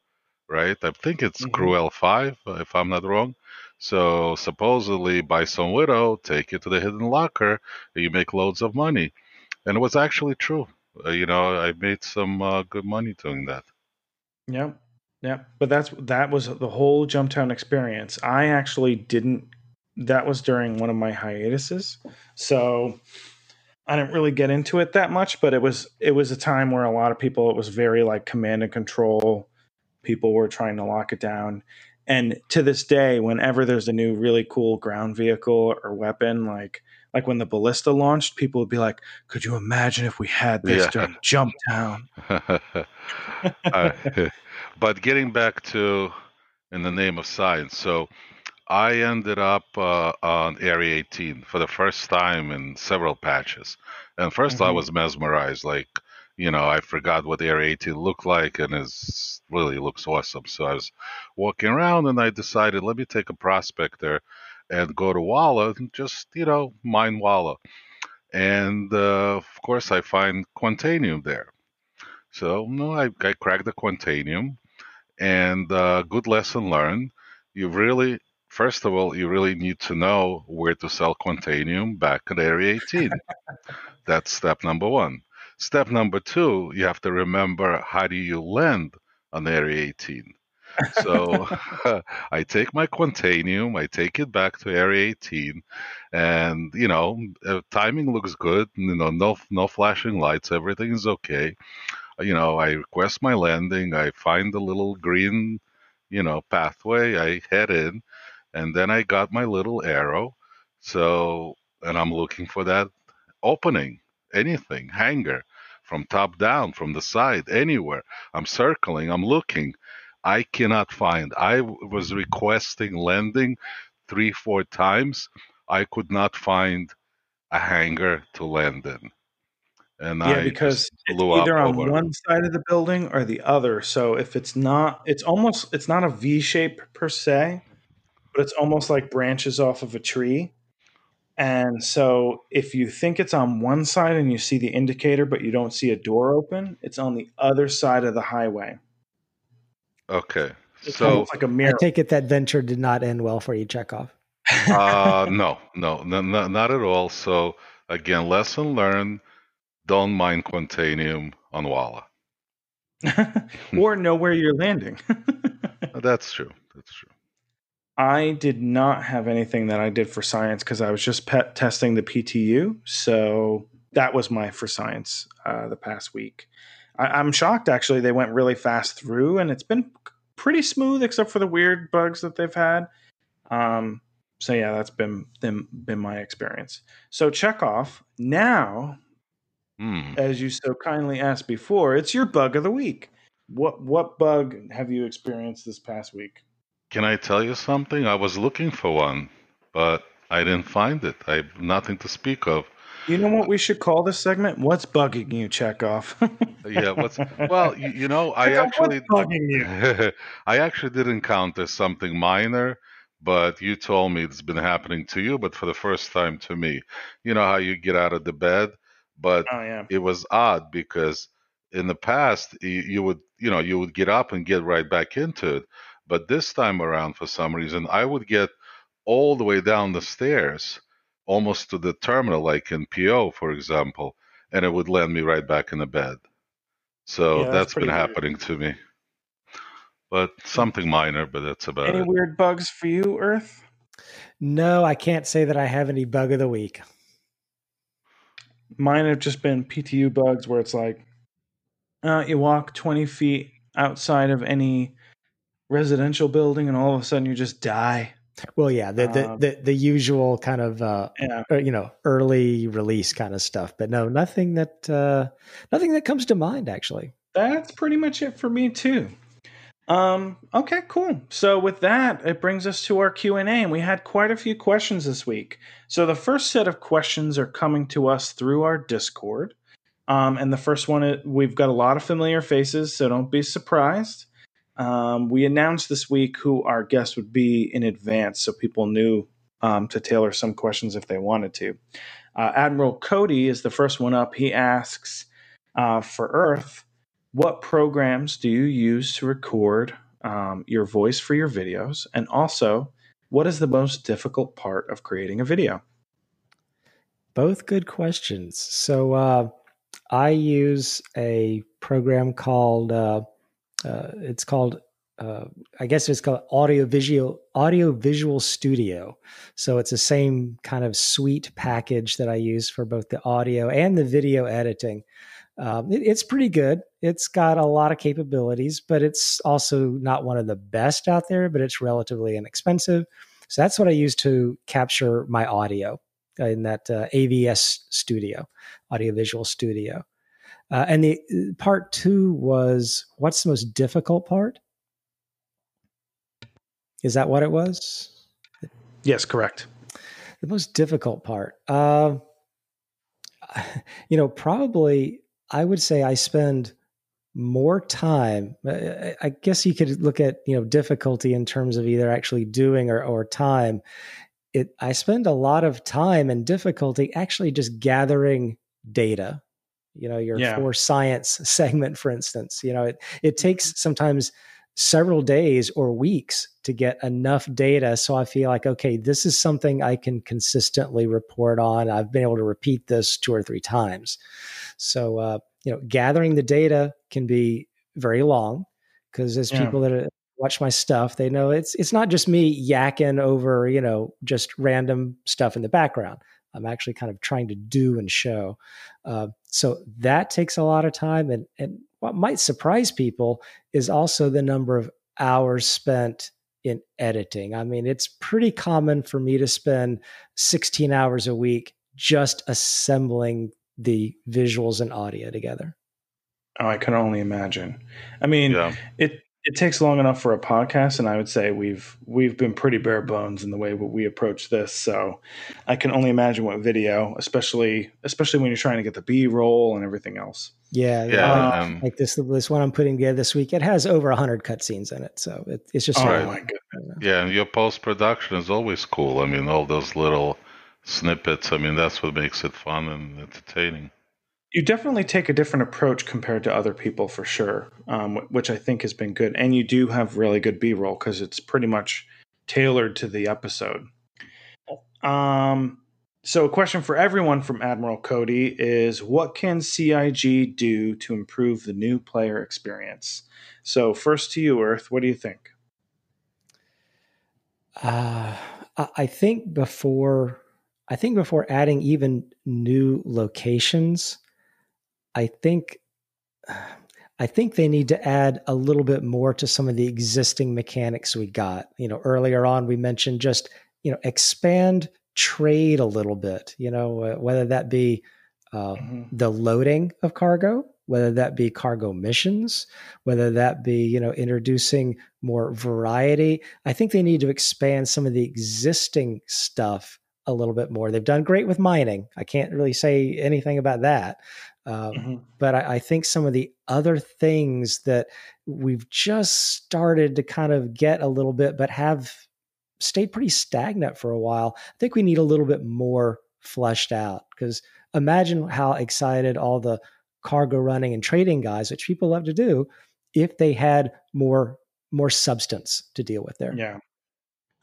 right? I think it's mm-hmm. Cruel Five, if I'm not wrong. So supposedly, buy some widow, take it to the hidden locker, and you make loads of money, and it was actually true. Uh, you know, I made some uh, good money doing that.
Yeah, yeah, but that's that was the whole Jumptown experience. I actually didn't. That was during one of my hiatuses, so I didn't really get into it that much, but it was it was a time where a lot of people it was very like command and control. People were trying to lock it down. And to this day, whenever there's a new really cool ground vehicle or weapon, like like when the ballista launched, people would be like, "Could you imagine if we had this yeah. during Jump Town?"
uh, but getting back to in the name of science, so I ended up uh, on Area 18 for the first time in several patches. And 1st mm-hmm. I was mesmerized. Like, you know, I forgot what Area 18 looked like, and it really looks awesome. So I was walking around, and I decided, let me take a prospector and go to Wala and just, you know, mine Wala. And uh, of course, I find Quantanium there. So, no, I, I cracked the Quantanium, and uh, good lesson learned. You really First of all, you really need to know where to sell Quantanium back at Area 18. That's step number one. Step number two, you have to remember how do you land on Area 18. So I take my Quantanium, I take it back to Area 18, and you know, uh, timing looks good. You know, no no flashing lights, everything is okay. You know, I request my landing, I find the little green, you know, pathway, I head in, and then I got my little arrow. So, and I'm looking for that opening, anything, hangar, from top down, from the side, anywhere. I'm circling, I'm looking. I cannot find. I was requesting landing three, four times. I could not find a hangar to land in.
And yeah, I because it's either on over. one side of the building or the other. So if it's not, it's almost it's not a V shape per se but it's almost like branches off of a tree. And so if you think it's on one side and you see the indicator, but you don't see a door open, it's on the other side of the highway.
Okay.
It's so like a mirror.
I take it that venture did not end well for you, Chekhov.
uh, no, no, no, no, not at all. So again, lesson learned: don't mine Quantanium on Wala,
or know where you're landing.
That's true. That's true.
I did not have anything that I did for science because I was just pet testing the PTU. So that was my for science uh, the past week. I, am shocked actually. They went really fast through and it's been pretty smooth except for the weird bugs that they've had. Um, so yeah, that's been, been been my experience. So Chekhov, now,
Hmm.
as you so kindly asked before, it's your bug of the week. What what bug have you experienced this past week?
Can I tell you something? I was looking for one, but I didn't find it. I have nothing to speak of.
You know what we should call this segment? What's bugging you, Chekhov?
Yeah, what's well, you, you know, I actually
bugging you.
I actually did encounter something minor, but you told me it's been happening to you, but for the first time to me. You know how you get out of the bed, but
Oh yeah.
it was odd because in the past you, you would you know you would get up and get right back into it but this time around for some reason i would get all the way down the stairs almost to the terminal like in po for example and it would land me right back in the bed so
Yeah, that's
that's been
pretty weird.
happening to me but something minor but that's about
Any
it
weird bugs for you, Earth?
No, I can't say that I have any bug of the week.
Mine have just been PTU bugs where it's like uh, you walk 20 feet outside of any residential building and all of a sudden you just die.
Well, yeah, the the
Um,
the, the usual kind of uh,
Yeah.
you know early release kind of stuff, but no, nothing that uh, nothing that comes to mind actually.
That's pretty much it for me too. Um, okay, cool. So with that, it brings us to our Q&A and we had quite a few questions this week. So the first set of questions are coming to us through our Discord. Um, and the first one, we've got a lot of familiar faces, so don't be surprised. Um, we announced this week who our guest would be in advance, so people knew um, to tailor some questions if they wanted to. Uh, Admiral Cody is the first one up. He asks uh, for Earth, what programs do you use to record um, your voice for your videos? And also, what is the most difficult part of creating a video?
Both good questions. So uh, I use a program called uh, it's called uh, I guess it's called Audio Visual Audio Visual Studio. So it's the same kind of suite package that I use for both the audio and the video editing. Um, it, it's pretty good. It's got a lot of capabilities, but it's also not one of the best out there. But it's relatively inexpensive. So that's what I use to capture my audio in that uh, AVS studio, audio visual studio. Uh, and the part two was what's the most difficult part? Is that what it was?
Yes, correct.
The most difficult part, uh, you know, probably I would say I spend more time. I I guess you could look at you know difficulty in terms of either actually doing or, or time. It I spend a lot of time and difficulty actually just gathering data. You know, your
Yeah.
for science segment, for instance. You know, it it takes sometimes several days or weeks to get enough data so i feel like okay this is something i can consistently report on i've been able to repeat this two or three times so uh, you know gathering the data can be very long because as
Yeah.
people that uh, watch my stuff they know it's it's not just me yakking over you know just random stuff in the background i'm actually kind of trying to do and show uh, so that takes a lot of time and and what might surprise people is also the number of hours spent in editing. I mean, it's pretty common for me to spend 16 hours a week just assembling the visuals and audio together.
Oh, I can only imagine. I mean,
yeah
it it takes long enough for a podcast, and I would say we've we've been pretty bare bones in the way that we approach this. So I can only imagine what video, especially especially when you're trying to get the B roll and everything else.
Yeah,
yeah
Like,
um,
like this this one I'm putting together this week. It has over 100 cutscenes in it, so it, it's just
Oh
so
my goodness!
Yeah, and your post production is always cool. I mean, all those little snippets. I mean, that's what makes it fun and entertaining.
You definitely take a different approach compared to other people for sure, um, which I think has been good. And you do have really good B roll because it's pretty much tailored to the episode. Um, so, a question for everyone from Admiral Cody is What can CIG do to improve the new player experience? So, first to you, Earth, what do you think?
Uh, I I think before I think before adding even new locations, I think I think they need to add a little bit more to some of the existing mechanics we got. You know, earlier on we mentioned just you know expand trade a little bit. You know, uh, whether that be uh, mm-hmm. the loading of cargo, whether that be cargo missions, whether that be you know introducing more variety. I think they need to expand some of the existing stuff a little bit more. They've done great with mining. I can't really say anything about that. Um, mm-hmm. But I, I, think some of the other things that we've just started to kind of get a little bit, but have stayed pretty stagnant for a while. I think we need a little bit more fleshed out because imagine how excited all the cargo running and trading guys, which people love to do, if they had more more substance to deal with there.
Yeah.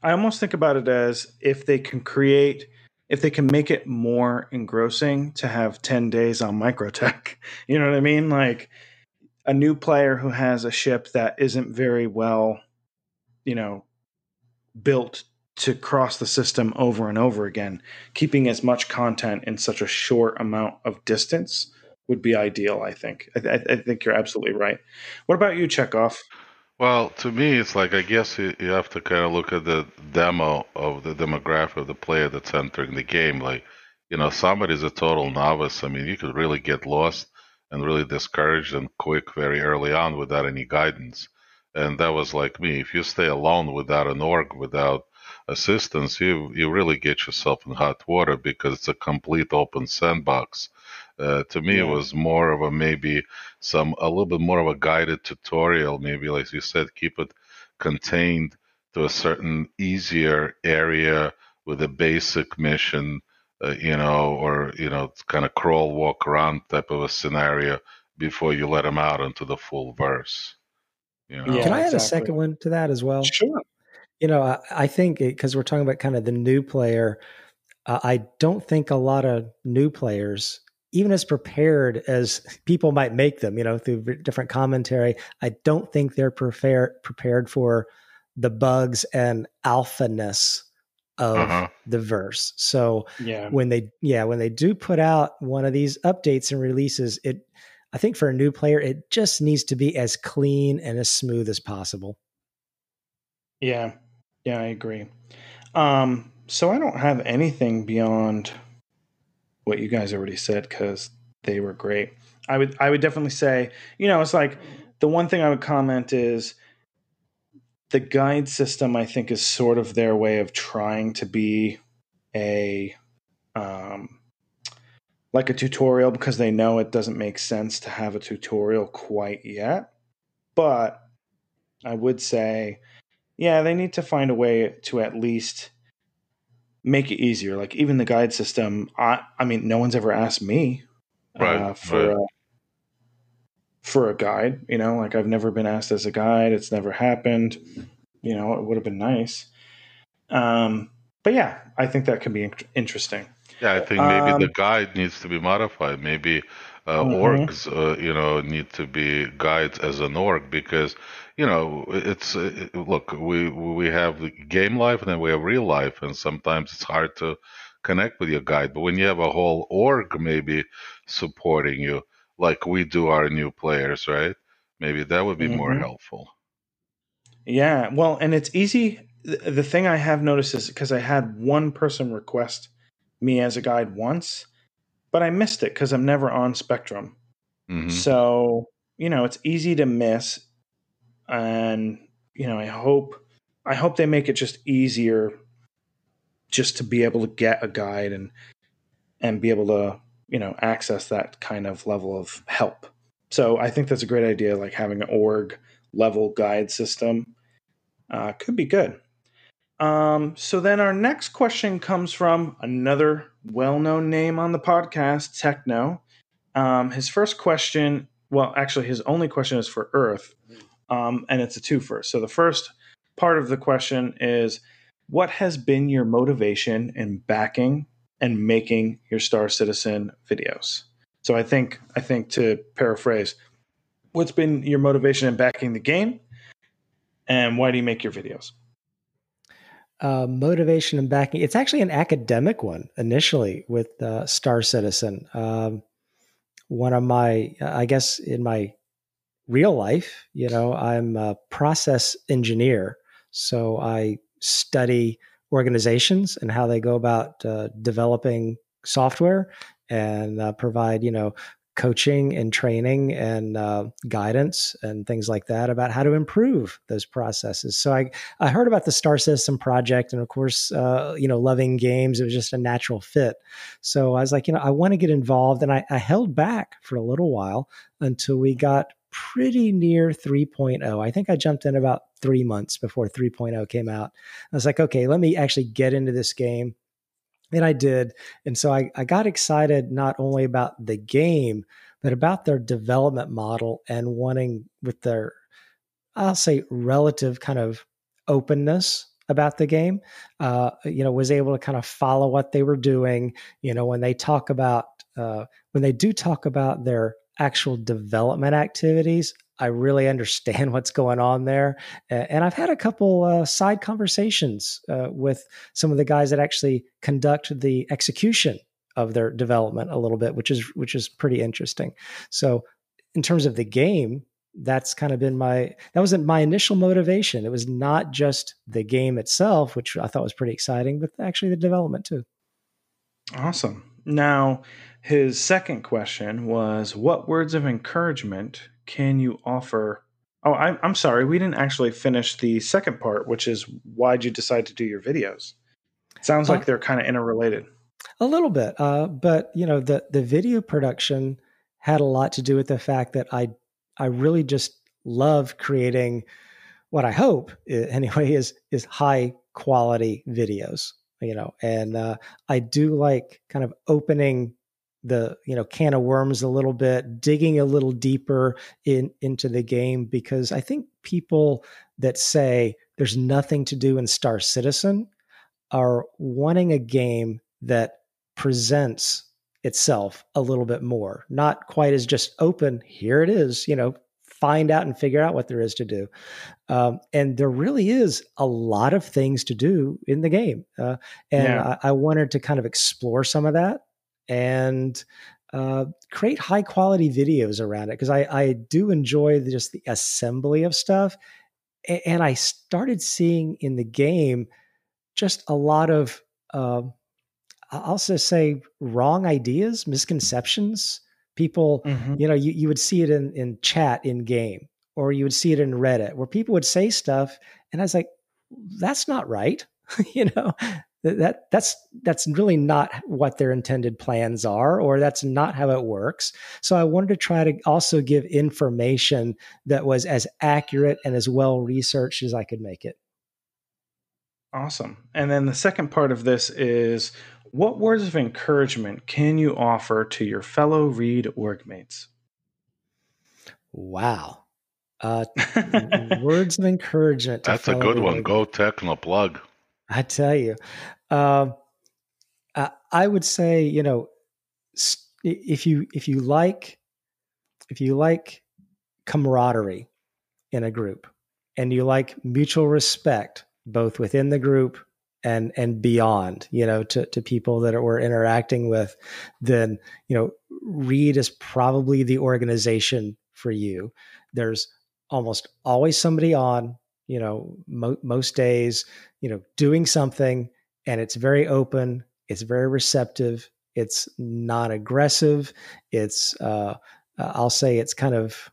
I almost think about it as if they can create if they can make it more engrossing to have 10 days on microtech. You know what I mean? Like a new player who has a ship that isn't very well, you know, built to cross the system over and over again, keeping as much content in such a short amount of distance would be ideal. I think. I, th- I think you're absolutely right. What about you, Chekhov?
Well, to me, it's like I guess you, you have to kind of look at the demo of the demographic of the player that's entering the game. Like, you know, somebody's a total novice. I mean, you could really get lost and really discouraged and quick very early on without any guidance. And that was like me. If you stay alone without an org, without assistance, you you really get yourself in hot water because it's a complete open sandbox. Uh, to me, yeah. it was more of a maybe some a little bit more of a guided tutorial. Maybe, like you said, keep it contained to a certain easier area with a basic mission, uh, you know, or you know, kind of crawl, walk around type of a scenario before you let them out into the full verse.
You know? Yeah, Can I add exactly. a second one to that as well?
Sure.
You know, I, I think because we're talking about kind of the new player, uh, I don't think a lot of new players even as prepared as people might make them, you know, through different commentary, I don't think they're prepared prepared for the bugs and alphaness of uh-huh. the verse. So yeah. when they yeah, when they do put out one of these updates and releases, it I think for a new player, it just needs to be as clean and as smooth as possible.
Yeah. Yeah, I agree. Um, so I don't have anything beyond what you guys already said because they were great. I would I would definitely say, you know, it's like the one thing I would comment is the guide system I think is sort of their way of trying to be a um like a tutorial because they know it doesn't make sense to have a tutorial quite yet. But I would say, yeah, they need to find a way to at least make it easier. Like even the guide system, I I mean, no one's ever asked me
right, uh,
for
right.
A, for a guide. You know, like I've never been asked as a guide. It's never happened. You know, it would have been nice. Um, but yeah, I think that can be in- interesting.
Yeah, I think maybe um, the guide needs to be modified. Maybe uh, mm-hmm. orgs, uh, you know, need to be guides as an org because you know, it's it, look, we we have game life and then we have real life, and sometimes it's hard to connect with your guide. But when you have a whole org maybe supporting you, like we do our new players, right? Maybe that would be mm-hmm. more helpful.
Yeah, well, and it's easy. The thing I have noticed is because I had one person request me as a guide once, but I missed it because I'm never on Spectrum. Mm-hmm. So, you know, it's easy to miss and you know, I hope I hope they make it just easier just to be able to get a guide and and be able to you know access that kind of level of help. So I think that's a great idea, like having an org level guide system uh, could be good. Um, so then our next question comes from another well-known name on the podcast, Techno. Um, his first question, well, actually, his only question is for Earth um, and it's a twofer. So the first part of the question is, what has been your motivation in backing and making your Star Citizen videos? So I think I think to paraphrase, what's been your motivation in backing the game, and why do you make your videos?
Uh, motivation and backing. It's actually an academic one initially with uh, Star Citizen. Um, one of my, I guess, in my real life, you know, I'm a process engineer. So I study organizations and how they go about uh, developing software and uh, provide, you know, coaching and training and uh, guidance and things like that about how to improve those processes. So I I heard about the Star System project, and of course, uh, you know, loving games, it was just a natural fit. So I was like, you know, I want to get involved, and I, I held back for a little while until we got pretty near 3.0. I think I jumped in about three months before 3.0 came out. I was like, okay, let me actually get into this game and I did. And so I, I got excited not only about the game, but about their development model and wanting with their, I'll say, relative kind of openness about the game. Uh, you know, was able to kind of follow what they were doing. You know, when they talk about, uh, when they do talk about their actual development activities, I really understand what's going on there. And I've had a couple uh, side conversations uh, with some of the guys that actually conduct the execution of their development a little bit, which is which is pretty interesting. So, in terms of the game, that's kind of been my that wasn't my initial motivation. It was not just the game itself, which I thought was pretty exciting, but actually the development too.
Awesome. Now, his second question was what words of encouragement can you offer? Oh, I'm, I'm sorry. We didn't actually finish the second part, which is why'd you decide to do your videos? Sounds like they're kind of interrelated.
A little bit. Uh, but, you know, the, the video production had a lot to do with the fact that I, I really just love creating what I hope anyway is, is high quality videos, you know, and uh, I do like kind of opening the you know can of worms a little bit digging a little deeper in into the game because i think people that say there's nothing to do in star citizen are wanting a game that presents itself a little bit more not quite as just open here it is you know find out and figure out what there is to do um, and there really is a lot of things to do in the game uh, and yeah. I, I wanted to kind of explore some of that and uh, create high quality videos around it because I, I do enjoy the, just the assembly of stuff. And I started seeing in the game just a lot of, uh, I'll just say, wrong ideas, misconceptions. People, mm-hmm. you know, you, you would see it in, in chat in game, or you would see it in Reddit, where people would say stuff, and I was like, that's not right. you know, that that's that's really not what their intended plans are or that's not how it works. So i wanted to try to also give information that was as accurate and as well researched as i could make it.
Awesome. And then the second part of this is what words of encouragement can you offer to your fellow reed workmates?
Wow. Uh, words of encouragement
that's a good one. go techno plug.
I tell you, uh, I would say, you know, if you if you like if you like camaraderie in a group and you like mutual respect both within the group and and beyond you know to, to people that we're interacting with then you know reed is probably the organization for you. There's almost always somebody on you know mo- most days you know doing something and it's very open it's very receptive it's not aggressive it's uh, uh, i'll say it's kind of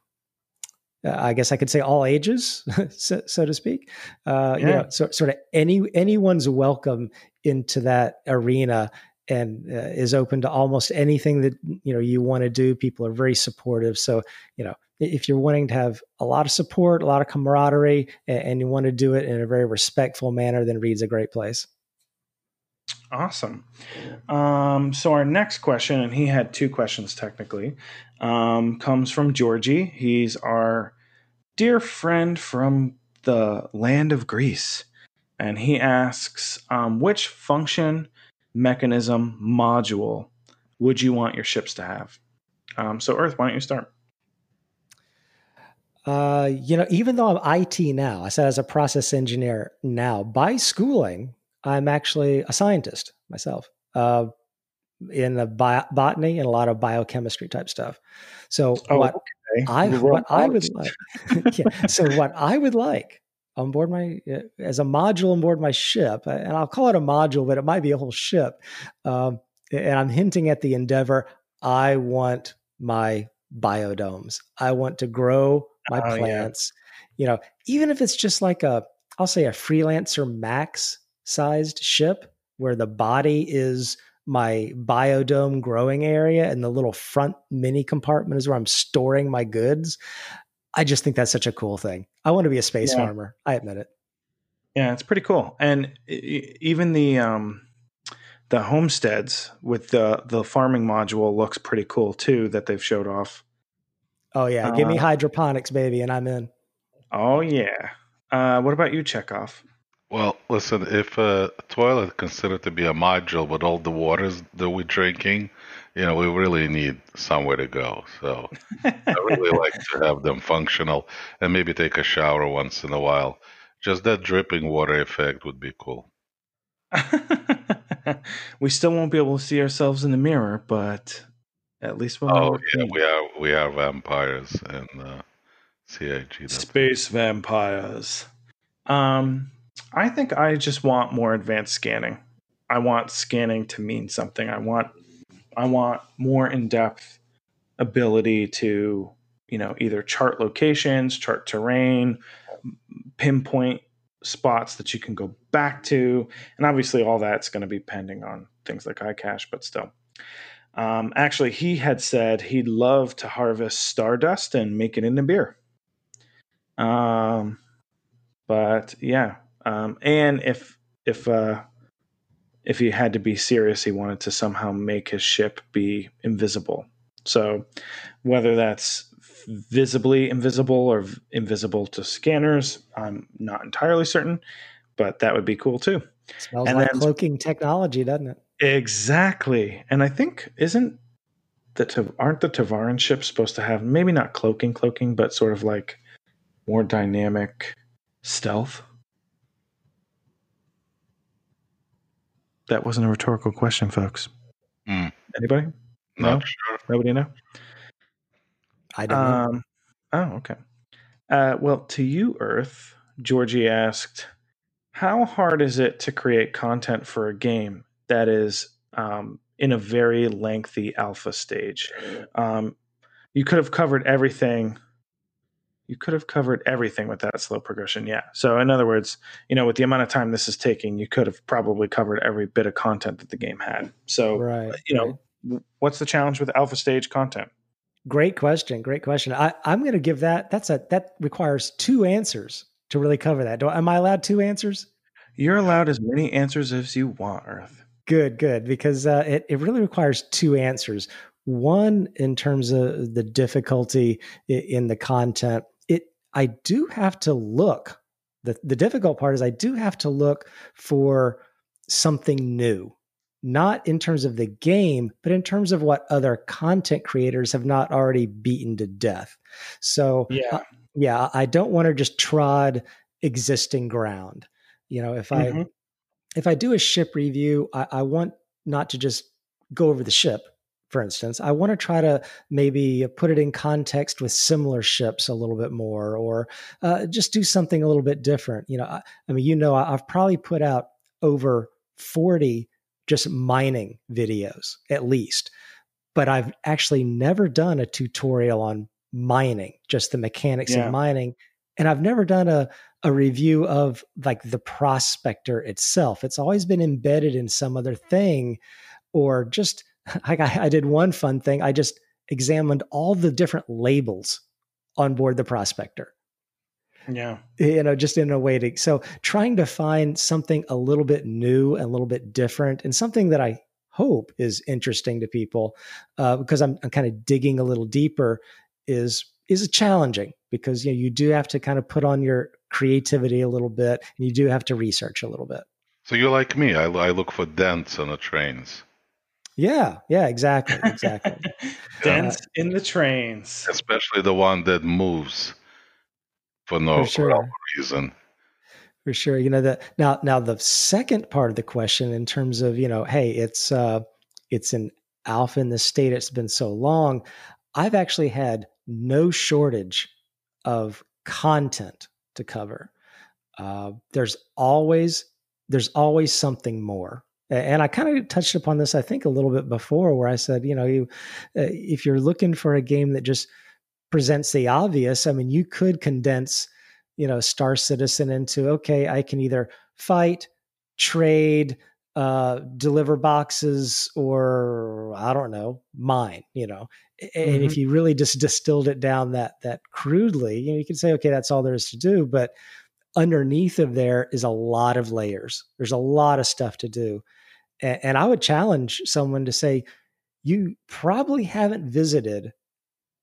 uh, i guess i could say all ages so, so, to speak uh, yeah. you know so, sort of any anyone's welcome into that arena and uh, is open to almost anything that you know you want to do people are very supportive so you know if you're wanting to have a lot of support, a lot of camaraderie, and, you want to do it in a very respectful manner, then Reed's a great place.
Awesome. Um, so our next question, and he had two questions technically, um, comes from Georgie. He's our dear friend from the land of Greece, and he asks, um, which function, mechanism, module would you want your ships to have? Um, so Earth, why don't you start?
Uh, you know, even though I'm IT now, I said as a process engineer now, by schooling, I'm actually a scientist myself. Uh, in the bio, botany and a lot of biochemistry type stuff. So
Oh,
what
okay.
I what I would like, yeah. So what I would like on board my uh, as a module on board my ship, and I'll call it a module, but it might be a whole ship. Um, and I'm hinting at the endeavor. I want my biodomes. I want to grow my
Oh, yeah.
plants. You know, even if it's just like a, I'll say a freelancer max sized ship where the body is my biodome growing area and the little front mini compartment is where I'm storing my goods. I just think that's such a cool thing. I want to be a space
Yeah.
farmer. I admit it.
Yeah, it's pretty cool. And even the um the homesteads with the the farming module looks pretty cool too that they've showed off.
Oh yeah, give me
Uh,
hydroponics, baby, and I'm in.
Oh yeah. Uh what about you, Chekhov?
Well, listen, if a toilet considered to be a module with all the waters that we're drinking, you know, we really need somewhere to go. So I really like to have them functional and maybe take a shower once in a while. Just that dripping water effect would be cool.
we still won't be able to see ourselves in the mirror, but at least we'll
Oh yeah,
we
we are we are vampires and uh, CIG.
Space vampires. Um, I think I just want more advanced scanning. I want scanning to mean something. I want, I want more in depth ability to, you know, either chart locations, chart terrain, pinpoint spots that you can go back to, and obviously all that's going to be pending on things like iCache, but still. Um, actually, he had said he'd love to harvest stardust and make it into beer. Um, but yeah, um, and if if uh, if he had to be serious, he wanted to somehow make his ship be invisible. So whether that's visibly invisible or v- invisible to scanners, I'm not entirely certain, but that would be cool too.
Smells
and
like
then-
cloaking technology, doesn't it?
Exactly, and I think isn't the aren't the Tevarin ships supposed to have maybe not cloaking, cloaking, but sort of like more dynamic stealth? That wasn't a rhetorical question, folks.
Hmm.
Anybody?
Not
No?
sure.
Nobody know?
I don't know.
Um, oh, okay. Uh, well, to you, Earth, Georgie asked, How hard is it to create content for a game that is um, in a very lengthy alpha stage? Um, you could have covered everything. You could have covered everything with that slow progression. Yeah. So, in other words, you know, with the amount of time this is taking, you could have probably covered every bit of content that the game had. So,
right.
you know,
right.
what's the challenge with alpha stage content?
Great question. Great question. I, I'm going to give that. That's a that requires two answers to really cover that. Do, am I allowed two answers?
You're allowed as many answers as you want, Earth.
Good, good, because uh, it it really requires two answers. One in terms of the difficulty in the content. I do have to look. the The difficult part is I do have to look for something new, not in terms of the game, but in terms of what other content creators have not already beaten to death. So
Yeah.
uh, yeah, I don't want to just trod existing ground. You know, if I
Mhm.
if I do a ship review, I, I want not to just go over the ship, for instance. I want to try to maybe put it in context with similar ships a little bit more, or uh, just do something a little bit different. You know, I, I mean, you know, I, I've probably put out over 40 just mining videos at least, but I've actually never done a tutorial on mining, just the mechanics
Yeah.
of mining. And I've never done a, a review of like the prospector itself. It's always been embedded in some other thing, or just like I, I did one fun thing. I just examined all the different labels on board the prospector
Yeah.
you know just in a way to so trying to find something a little bit new and a little bit different and something that i hope is interesting to people uh, because i'm, I'm kind of digging a little deeper is is challenging because you know you do have to kind of put on your creativity a little bit and you do have to research a little bit
So you're like me. I, I look for dents on the trains,
yeah yeah exactly exactly
Dents in the trains.
especially the one that moves for no
for sure
reason.
For sure. You know that now now the second part of the question in terms of, you know, hey, it's uh it's an alpha in the state it's been so long i've actually had no shortage of content to cover uh, there's always there's always something more and I kind of touched upon this, I think, a little bit before, where I said, you know, you uh, if you're looking for a game that just presents the obvious, I mean, you could condense, you know, Star Citizen into okay, I can either fight, trade, uh, deliver boxes, or I don't know, mine. You know, and mm-hmm. if you really just distilled it down that that crudely, you know, you can say, okay, that's all there is to do, but underneath of there is a lot of layers. There's a lot of stuff to do. And, and I would challenge someone to say, you probably haven't visited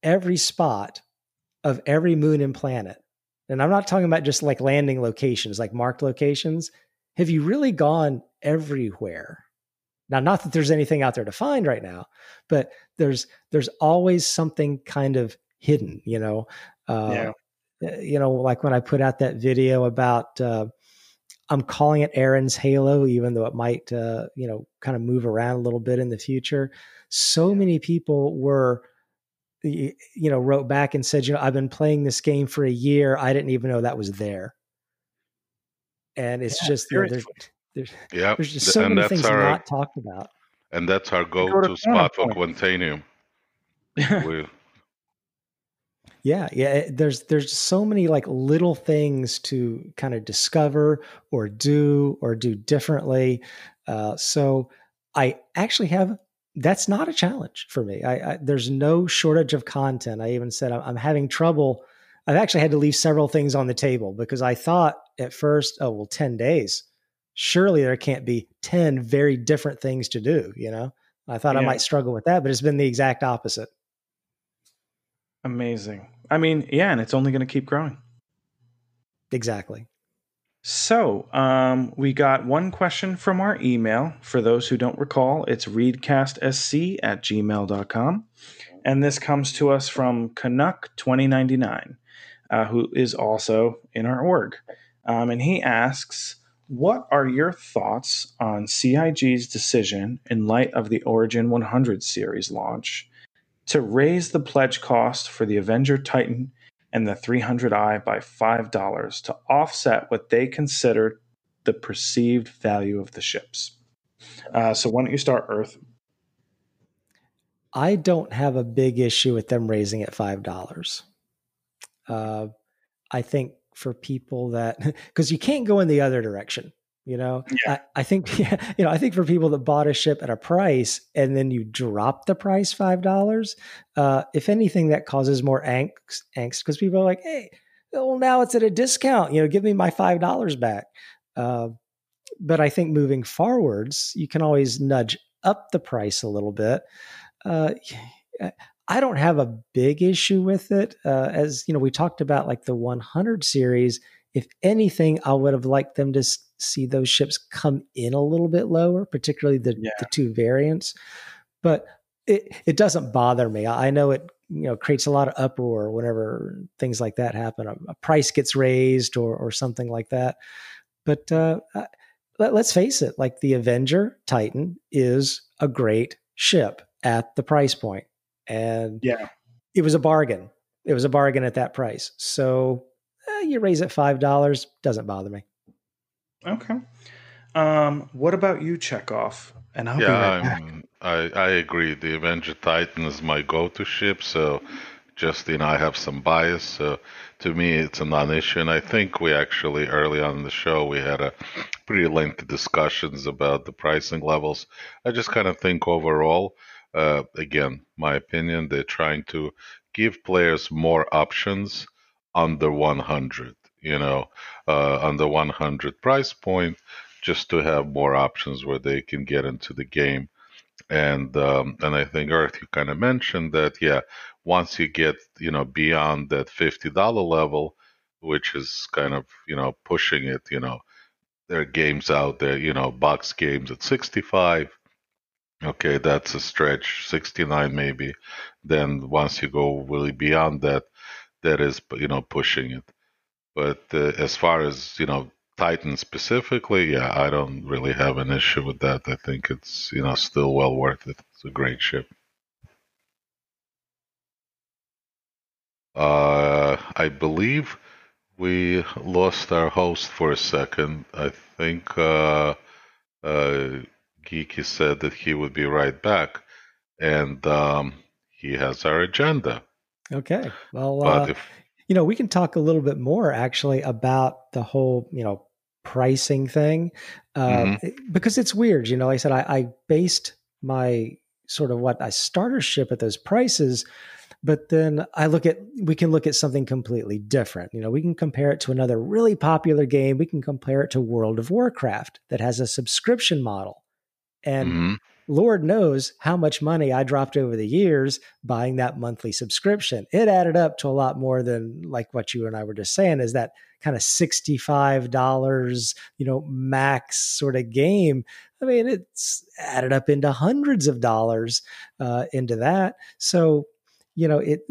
every spot of every moon and planet. And I'm not talking about just like landing locations, like marked locations. Have you really gone everywhere? Now, not that there's anything out there to find right now, but there's there's always something kind of hidden, you know. Uh, yeah. Eh, you know, like when I put out that video about uh, I'm calling it Aaron's Halo, even though it might, uh, you know, kind of move around a little bit in the future. So many people were, you know, wrote back and said, you know, I've been playing this game for a year. I didn't even know that was there. And it's yeah, just, you know, there's, there's,
yeah.
there's just so and many things our, not talked about.
And that's our go-to spot for Quantanium.
Yeah, yeah. There's there's so many like little things to kind of discover or do or do differently. Uh, so I actually have that's not a challenge for me. I, I, there's no shortage of content. I even said I'm, I'm having trouble. I've actually had to leave several things on the table because I thought at first, oh well, ten days. Surely there can't be ten very different things to do. You know, I thought yeah. I might struggle with that, but it's been the exact opposite.
Amazing. I mean, yeah, and it's only going to keep growing.
Exactly.
So, um, we got one question from our email. For those who don't recall, it's readcastsc at gmail.com. And this comes to us from Canuck2099, uh, who is also in our org. Um, and he asks, What are your thoughts on CIG's decision in light of the Origin 100 series launch to raise the pledge cost for the Avenger Titan and the 300i by $5 to offset what they consider the perceived value of the ships. Uh, so, why don't you start, Earth?
I don't have a big issue with them raising it $5. Uh, I think for people that, because you can't go in the other direction. You know, yeah. I, I, think, yeah, you know, I think for people that bought a ship at a price and then you drop the price five dollars, uh, if anything, that causes more angst, angst because people are like, hey, well, now it's at a discount. You know, give me my five dollars back. Uh, but I think moving forwards, you can always nudge up the price a little bit. Uh, I don't have a big issue with it. Uh, as you know, we talked about like the 100 series. If anything, I would have liked them to see those ships come in a little bit lower, particularly the, yeah. the two variants. But it, it doesn't bother me. I know it you know creates a lot of uproar whenever things like that happen. A, a price gets raised or or something like that. But uh, let, let's face it, like the Avenger Titan is a great ship at the price point, and
yeah,
it was a bargain. It was a bargain at that price. So eh, you raise it five dollars, doesn't bother me.
Okay. Um, what about you, Chekhov?
And I'll yeah, right back. I, I agree. The Avenger Titan is my go-to ship, so Justine I have some bias. So to me, it's a non-issue. And I think we actually early on in the show we had a pretty lengthy discussions about the pricing levels. I just kind of think overall, uh, again, my opinion, they're trying to give players more options under 100 you know, uh, the 100 price point, just to have more options where they can get into the game. And um, and I think Earth, you kind of mentioned that, yeah, once you get you know beyond that fifty dollar level, which is kind of you know pushing it, you know, there are games out there, you know, box games at 65. Okay, that's a stretch, 69 maybe. Then once you go really beyond that, that is you know pushing it. But uh, as far as you know, Titan specifically, yeah, I don't really have an issue with that. I think it's you know still well worth it. It's a great ship. Uh, I believe we lost our host for a second. I think uh, uh, Geeky said that he would be right back, and um, he has our agenda.
Okay. Well, uh, if, you know, we can talk a little bit more actually about the whole, you know, pricing thing uh, mm-hmm. because it's weird. You know, like I said, I, I based my sort of what I starter ship at those prices but then I look at, we can look at something completely different. You know, we can compare it to another really popular game. We can compare it to World of Warcraft that has a subscription model. And mm-hmm. Lord knows how much money I dropped over the years buying that monthly subscription. It added up to a lot more than like what you and I were just saying is that kind of $65, you know, max sort of game. I mean, it's added up into hundreds of dollars uh, into that. So you know, it,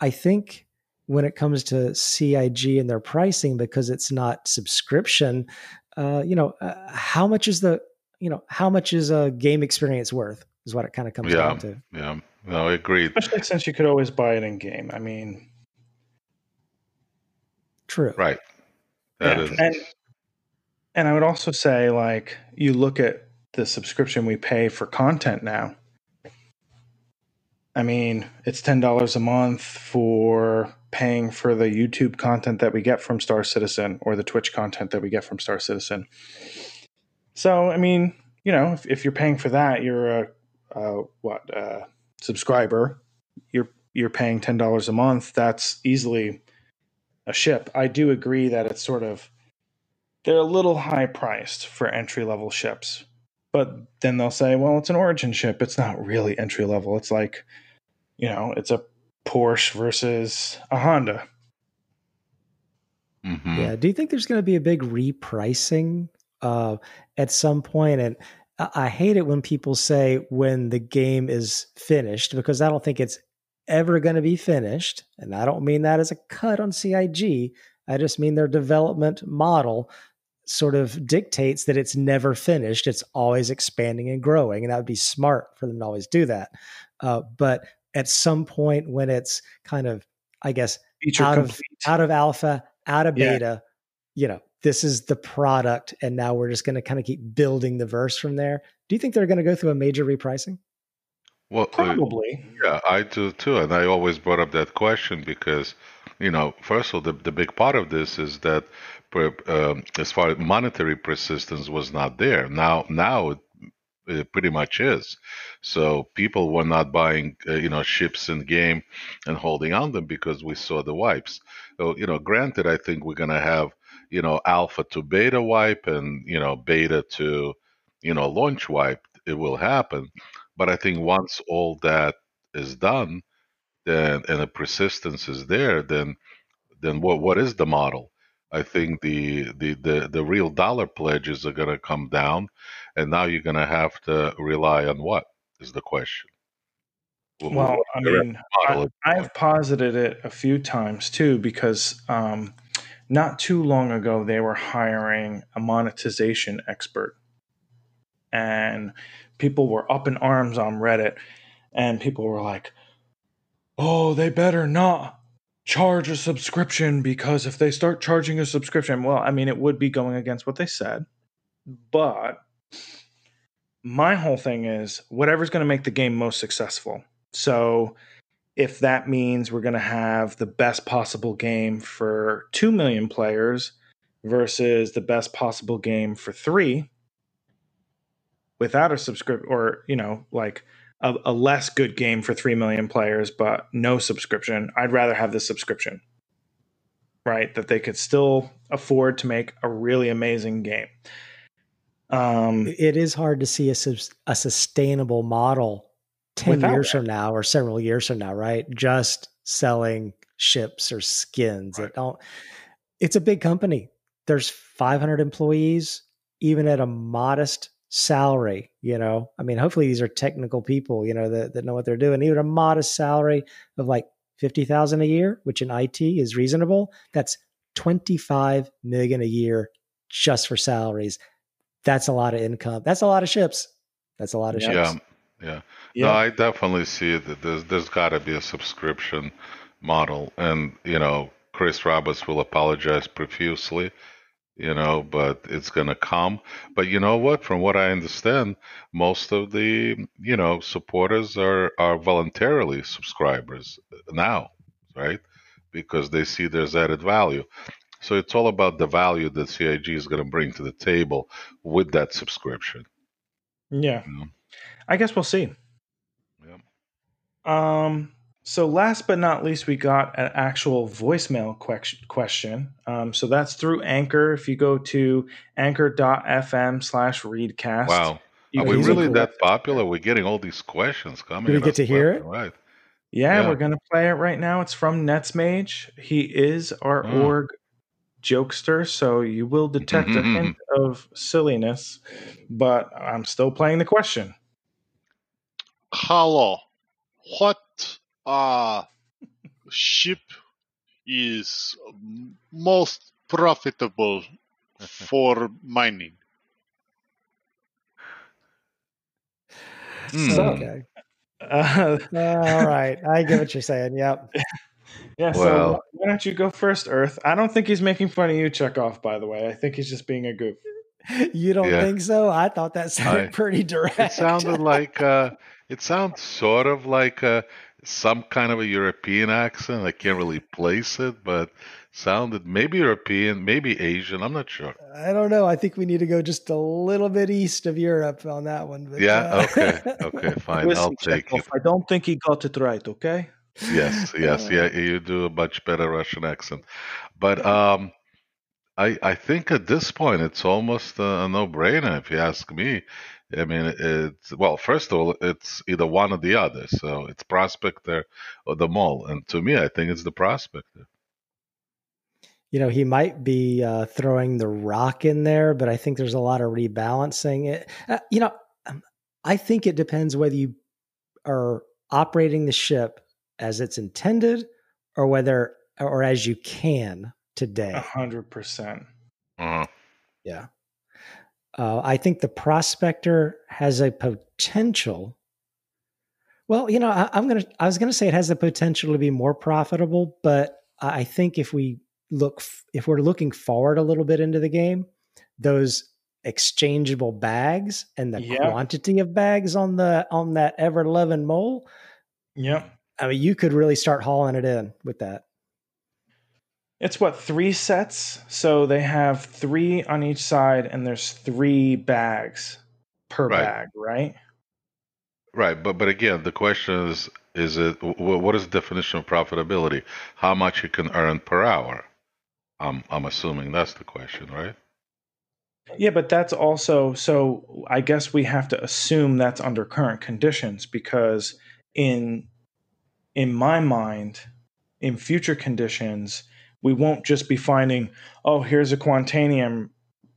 I think when it comes to CIG and their pricing, because it's not subscription, uh, you know, uh, how much is the, you know, how much is a game experience worth is what it kind of comes
yeah,
down to.
Yeah. No, I agree.
Especially since you could always buy it in game. I mean,
true.
Right.
That yeah. is. And, and I would also say, like, you look at the subscription we pay for content now I mean, it's ten dollars a month for paying for the YouTube content that we get from Star Citizen or the Twitch content that we get from Star Citizen. So, I mean, you know, if, if you're paying for that, you're a, a what a subscriber. You're you're paying ten dollars a month. That's easily a ship. I do agree that it's sort of they're a little high priced for entry level ships. But then they'll say, well, it's an origin ship. It's not really entry level. It's like you know, it's a Porsche versus a Honda.
Mm-hmm. Yeah. Do you think there's going to be a big repricing uh, at some point? And I hate it when people say when the game is finished because I don't think it's ever going to be finished. And I don't mean that as a cut on CIG. I just mean their development model sort of dictates that it's never finished. It's always expanding and growing. And that would be smart for them to always do that. Uh, but at some point when it's kind of, I guess, Feature out complete. of out of alpha, out of yeah. beta, you know, this is the product, and now we're just going to kind of keep building the verse from there. Do you think they're going to go through a major repricing?
Well,
probably.
Uh, yeah, I do too, and I always brought up that question because, you know, first of all, the the big part of this is that, um, as far as monetary persistence was not there. Now, now it it pretty much is. So people were not buying, uh, you know, ships in game and holding on them because we saw the wipes. So, you know, granted, I think we're going to have, you know, alpha to beta wipe and, you know, beta to, you know, launch wipe. It will happen. But I think once all that is done, then and the persistence is there, then then what what is the model? I think the the the, the real dollar pledges are going to come down, and now you're going to have to rely on what is the question.
Well, I mean, I, have posited it a few times too because um, not too long ago they were hiring a monetization expert, and people were up in arms on Reddit, and people were like, "Oh, they better not." charge a subscription because if they start charging a subscription, well, I mean, it would be going against what they said. But my whole thing is whatever's going to make the game most successful. So if that means we're going to have the best possible game for 2 million players versus the best possible game for 3 without a subscription or, you know, like a, a less good game for 3 million players, but no subscription, I'd rather have the subscription, right? That they could still afford to make a really amazing game.
Um, it is hard to see a, a sustainable model 10 years that. from now or several years from now, right? Just selling ships or skins. Right. It don't, it's a big company. There's 500 employees, even at a modest salary you know i mean hopefully these are technical people you know that, that know what they're doing even a modest salary of like 50000 a year which in it is reasonable that's 25 million a year just for salaries. That's a lot of income. That's a lot of ships. That's a lot of
Yeah,
ships.
Yeah.
Yeah.
No, I definitely see that there's there's got to be a subscription model, and you know, Chris Roberts will apologize profusely, you know, but it's gonna come. But you know what? From what I understand, most of the you know supporters are are voluntarily subscribers now, right? Because they see there's added value. So it's all about the value that CIG is going to bring to the table with that subscription.
yeah.
You know?
I guess we'll see.
Yep.
Um, so last but not least, we got an actual voicemail que- question. Um, so that's through Anchor. If you go to anchor.fm slash readcast.
Wow. Are we really
leave-
cool.
that popular? We're getting all these questions coming.
Do we get to hear it?
Right.
Yeah,
Yeah.
we're gonna play it right now. It's from Netsmage. He is our
Mm.
org jokester, so you will detect a hint of silliness, but I'm still playing the question.
Hello. What uh ship is most profitable for mining?
So-
Okay.
Uh,
Uh, all right. I get what you're saying. Yep.
yeah, so
Well-
why don't you go first, Earth? I don't think he's making fun of you, Chekhov, by the way. I think he's just being a goof.
You don't
Yeah.
think so? I thought that sounded
I-
pretty direct.
It sounded like uh, it sounds sort of like uh, some kind of a European accent. I can't really place it, but sounded maybe European, maybe Asian. I'm not sure.
I don't know. I think we need to go just a little bit east of Europe on that one. But,
Yeah.
uh,
Okay. Okay. Fine. I'll take it.
I don't think he got it right, okay?
Yes. Yes. Yeah. You do a much better Russian accent, but um. I, I think at this point it's almost a, a no-brainer if you ask me. I mean, it's well. First of all, it's either one or the other. So it's Prospector or the Mole, and to me, I think it's the Prospector.
you know, he might be uh, throwing the ROC in there, but I think there's a lot of rebalancing. It, uh, you know, um, I think it depends whether you are operating the ship as it's intended, or whether, or as you can today.
A hundred percent.
Uh-huh.
Yeah. Uh, I think the prospector has a potential. Well, you know, I, I'm gonna. I was gonna say it has the potential to be more profitable, but I think if we look, if we're looking forward a little bit into the game, those exchangeable bags and the
Yeah.
quantity of bags on the on that ever loving mole.
Yep.
I mean, you could really start hauling it in with that.
It's what three sets? So they have three on each side, and there's three bags per
Right.
bag, right?
Right, but but again, the question is: is it what is the definition of profitability? How much you can earn per hour? I'm I'm assuming that's the question, right?
Yeah, but that's also so. I guess we have to assume that's under current conditions because in in my mind, in future conditions, we won't just be finding, oh, here's a quantanium,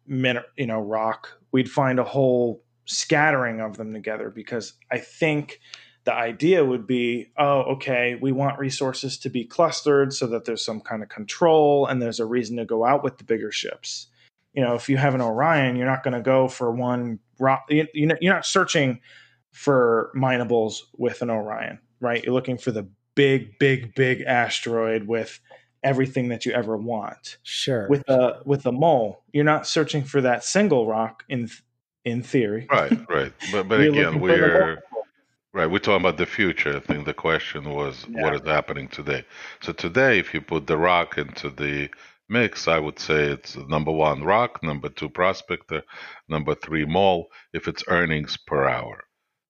you know, rock. We'd find a whole scattering of them together because I think the idea would be, oh, okay, we want resources to be clustered so that there's some kind of control and there's a reason to go out with the bigger ships you know, if you have an Orion, you're not going to go for one rock. You, you know, you're not searching for minables with an Orion, right? You're looking for the big, big, big asteroid with everything that you ever want.
Sure.
With a with a mole, you're not searching for that single rock in in theory.
Right, right. But but again,
looking for the
we're right. We're talking about the future. I think the question was what
Yeah.
is happening today. So today, if you put the ROC into the mix, I would say it's number one ROC, number two prospector, number three mole. If it's earnings per hour,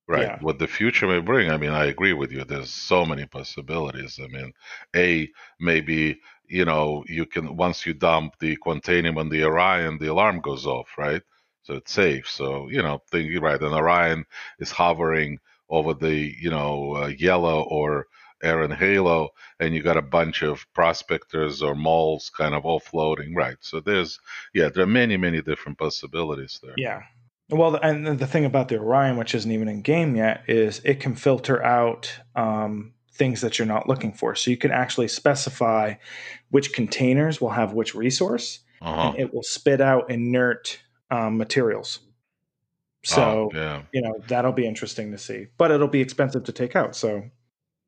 right?
Yeah.
What the future may bring. I mean, I agree with you. There's so many possibilities. I mean, a maybe you know you can once you dump the quantanium on the Orion, the alarm goes off, right? So it's safe. So you know, think right. And Orion is hovering over the you know uh, yellow or Aaron Halo, and you got a bunch of prospectors or moles kind of all floating, right? So there's yeah, there are many many different possibilities there.
Yeah. Well, and the thing about the Orion, which isn't even in game yet, is it can filter out um, things that you're not looking for. So you can actually specify which containers will have which resource,
Uh-huh.
and it will spit out inert um, materials. So
Oh, yeah.
you know that'll be interesting to see, but it'll be expensive to take out. So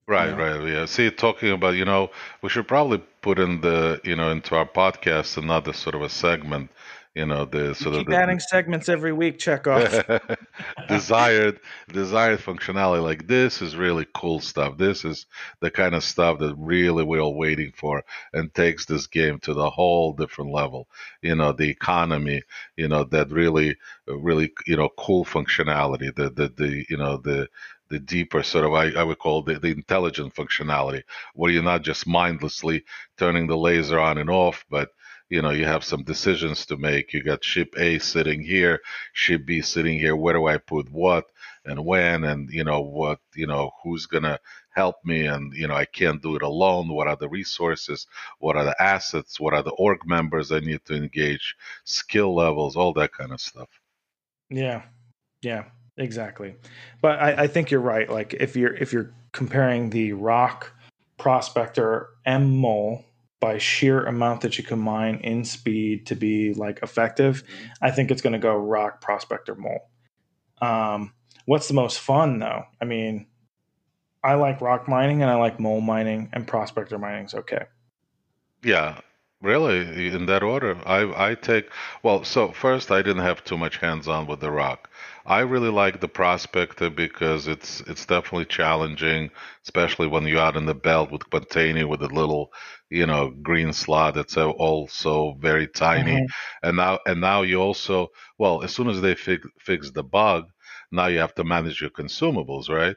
Right,
Yeah.
right, yeah. See, talking about, you know, we should probably put in the, you know, into our podcast another sort of a segment, you know, the sort of
keep
the
adding segments every week. Check off.
desired desired functionality. Like this is really cool stuff. This is the kind of stuff that really we're all waiting for and takes this game to the whole different level. You know, the economy, you know, that really, really, you know, cool functionality. The the the you know the the deeper sort of I, I would call the, the intelligent functionality, where you're not just mindlessly turning the laser on and off, but you know you have some decisions to make. You got ship A sitting here, ship B sitting here. Where do I put what and when, and you know what, you know who's gonna help me, and you know I can't do it alone. What are the resources? What are the assets? What are the org members I need to engage? Skill levels, all that kind of stuff.
Yeah, yeah, exactly. But I, I think you're right. Like if you're if you're comparing the ROC prospector M mole by sheer amount that you can mine in speed to be like effective, I think it's going to go ROC prospector mole. Um, what's the most fun though? I mean, I like ROC mining and I like mole mining and prospector mining's okay.
Yeah, really, in that order. I I take well. So first, I didn't have too much hands-on with the ROC. I really like the prospector because it's it's definitely challenging, especially when you're out in the belt with Quantani with a little, you know, green slot that's also very tiny.
Mhm.
And now and now you also well, as soon as they fix fix the bug, now you have to manage your consumables, right?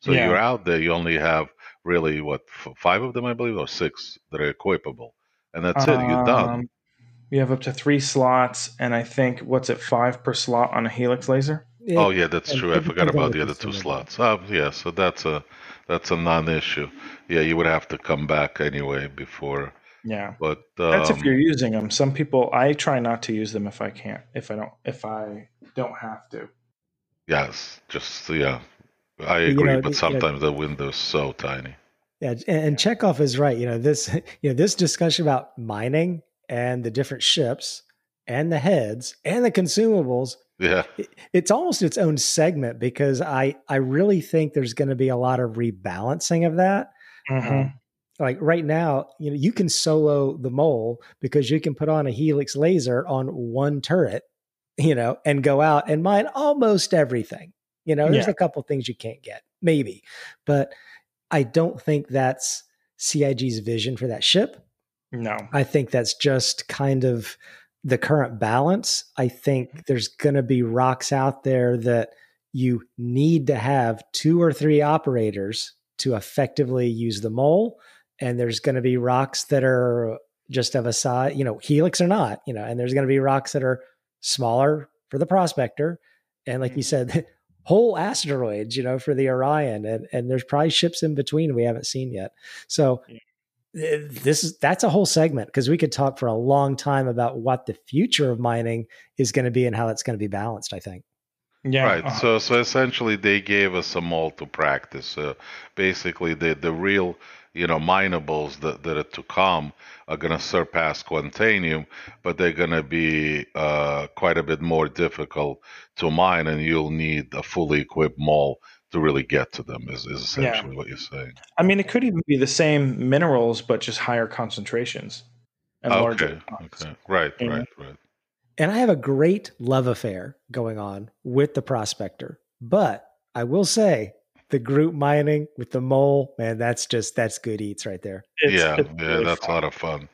So
Yeah.
you're out there, you only have really what f- five of them, I believe, or six that are equipable, and that's it. You're done.
Um, You have up to three slots, and I think what's it five per slot on a helix laser?
Oh yeah, that's true. I forgot about
the
the other two slots. Oh yeah, so that's a that's a non-issue. Yeah, you would have to come back anyway before.
Yeah,
But um,
that's if you're using them. Some people, I try not to use them if I can't, if I don't, if I don't have to.
yes, just yeah, I
You
agree.
know,
but
you know-
sometimes the window's so tiny.
Yeah, and, and Chekhov is right. You know this. You know this discussion about mining and the different ships and the heads and the consumables.
Yeah,
it- It's almost its own segment because I I really think there's going to be a lot of rebalancing of that. Um, like right now, you know, you can solo the mole because you can put on a helix laser on one turret, you know, and go out and mine almost everything. You know, there's
Yeah.
a couple things you can't get, maybe, but I don't think that's CIG's vision for that ship.
No.
I think that's just kind of the current balance. I think mm-hmm. there's going to be rocks out there that you need to have two or three operators to effectively use the mole. And there's going to be rocks that are just of a size, you know, helix or not, you know, and there's going to be rocks that are smaller for the prospector. And like you mm-hmm. said, whole asteroids, you know, for the Orion. And, and there's probably ships in between we haven't seen yet. So eh, this is that's a whole segment because we could talk for a long time about what the future of mining is going to be and how it's going to be balanced. I think.
Yeah.
right.
uh,
So so essentially, they gave us a mole to practice. So basically, the the real you know minables that that are to come are going to surpass Quantanium, but they're going to be uh, quite a bit more difficult to mine, and you'll need a fully equipped mole to really get to them. Is is
Yeah.
essentially what you're saying.
I mean, it could even be the same minerals, but just higher concentrations and larger.
Okay.
amounts.
Okay. Right.
Yeah.
Right. Right.
And I have a great love affair going on with the prospector, but I will say the group mining with the mole, man, that's just that's good eats right there.
It's-
yeah,
it's
yeah,
really
that's
fun.
a lot of fun.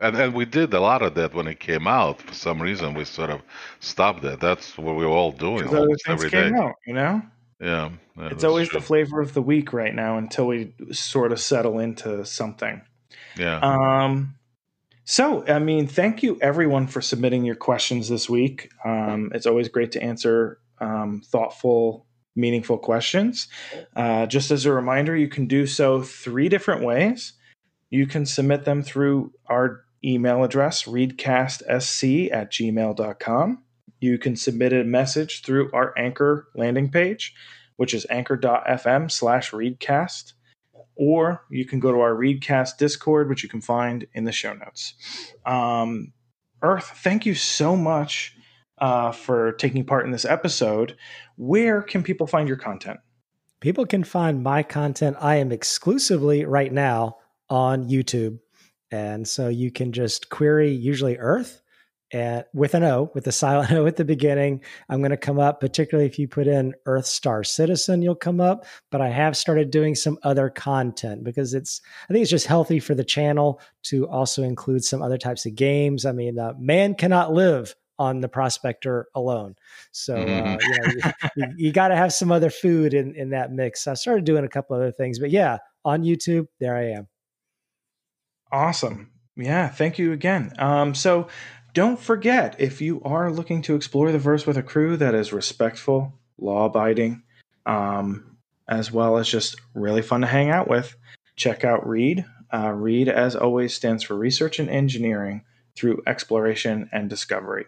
And and we did a lot of that when it came out. For some reason, we sort of stopped that. That's what we were all doing
other
almost
things
every day.
came out, you know?
Yeah, yeah,
it's always
true.
the flavor of the week right now until we sort of settle into something.
yeah.
Um, so, I mean, thank you everyone for submitting your questions this week. Um, it's always great to answer um, thoughtful, meaningful questions. Uh, just as a reminder, you can do so three different ways. You can submit them through our email address, readcastsc at gmail.com. You can submit a message through our Anchor landing page, which is anchor.fm slash readcast or you can go to our Readcast Discord, which you can find in the show notes. Um, Earth, thank you so much uh, for taking part in this episode. Where can people find your content?
People can find my content. I am exclusively right now on YouTube. And so you can just query usually Earth and with an O, with a silent O at the beginning. I'm going to come up, particularly if you put in Earth Star Citizen, you'll come up. But I have started doing some other content because it's, I think it's just healthy for the channel to also include some other types of games. I mean, uh, man cannot live on the prospector alone. So uh,
Mhm.
you, know, you, you got to have some other food in in that mix. I started doing a couple other things, but yeah, on YouTube, there I am.
Awesome. Yeah, thank you again. Um, so don't forget if you are looking to explore the verse with a crew that is respectful, law abiding, um, as well as just really fun to hang out with, check out READ. Uh, READ, as always, stands for Research and Engineering through Exploration and Discovery.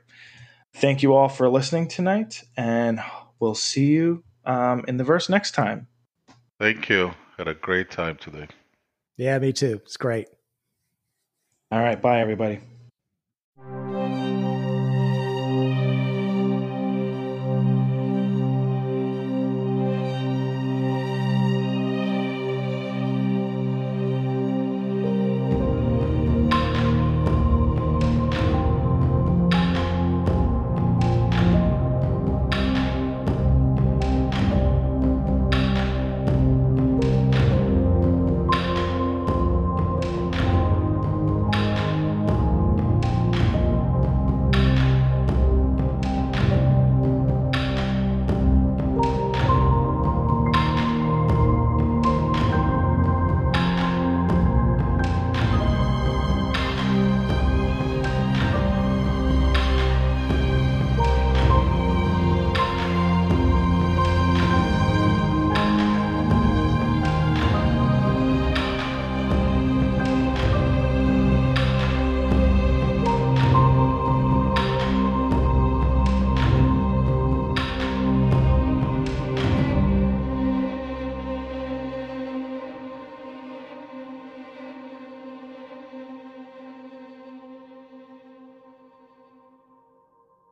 Thank you all for listening tonight, and we'll see you um, in the verse next time.
Thank you. Had a great time today.
Yeah, me too. It's great.
All right, bye, everybody.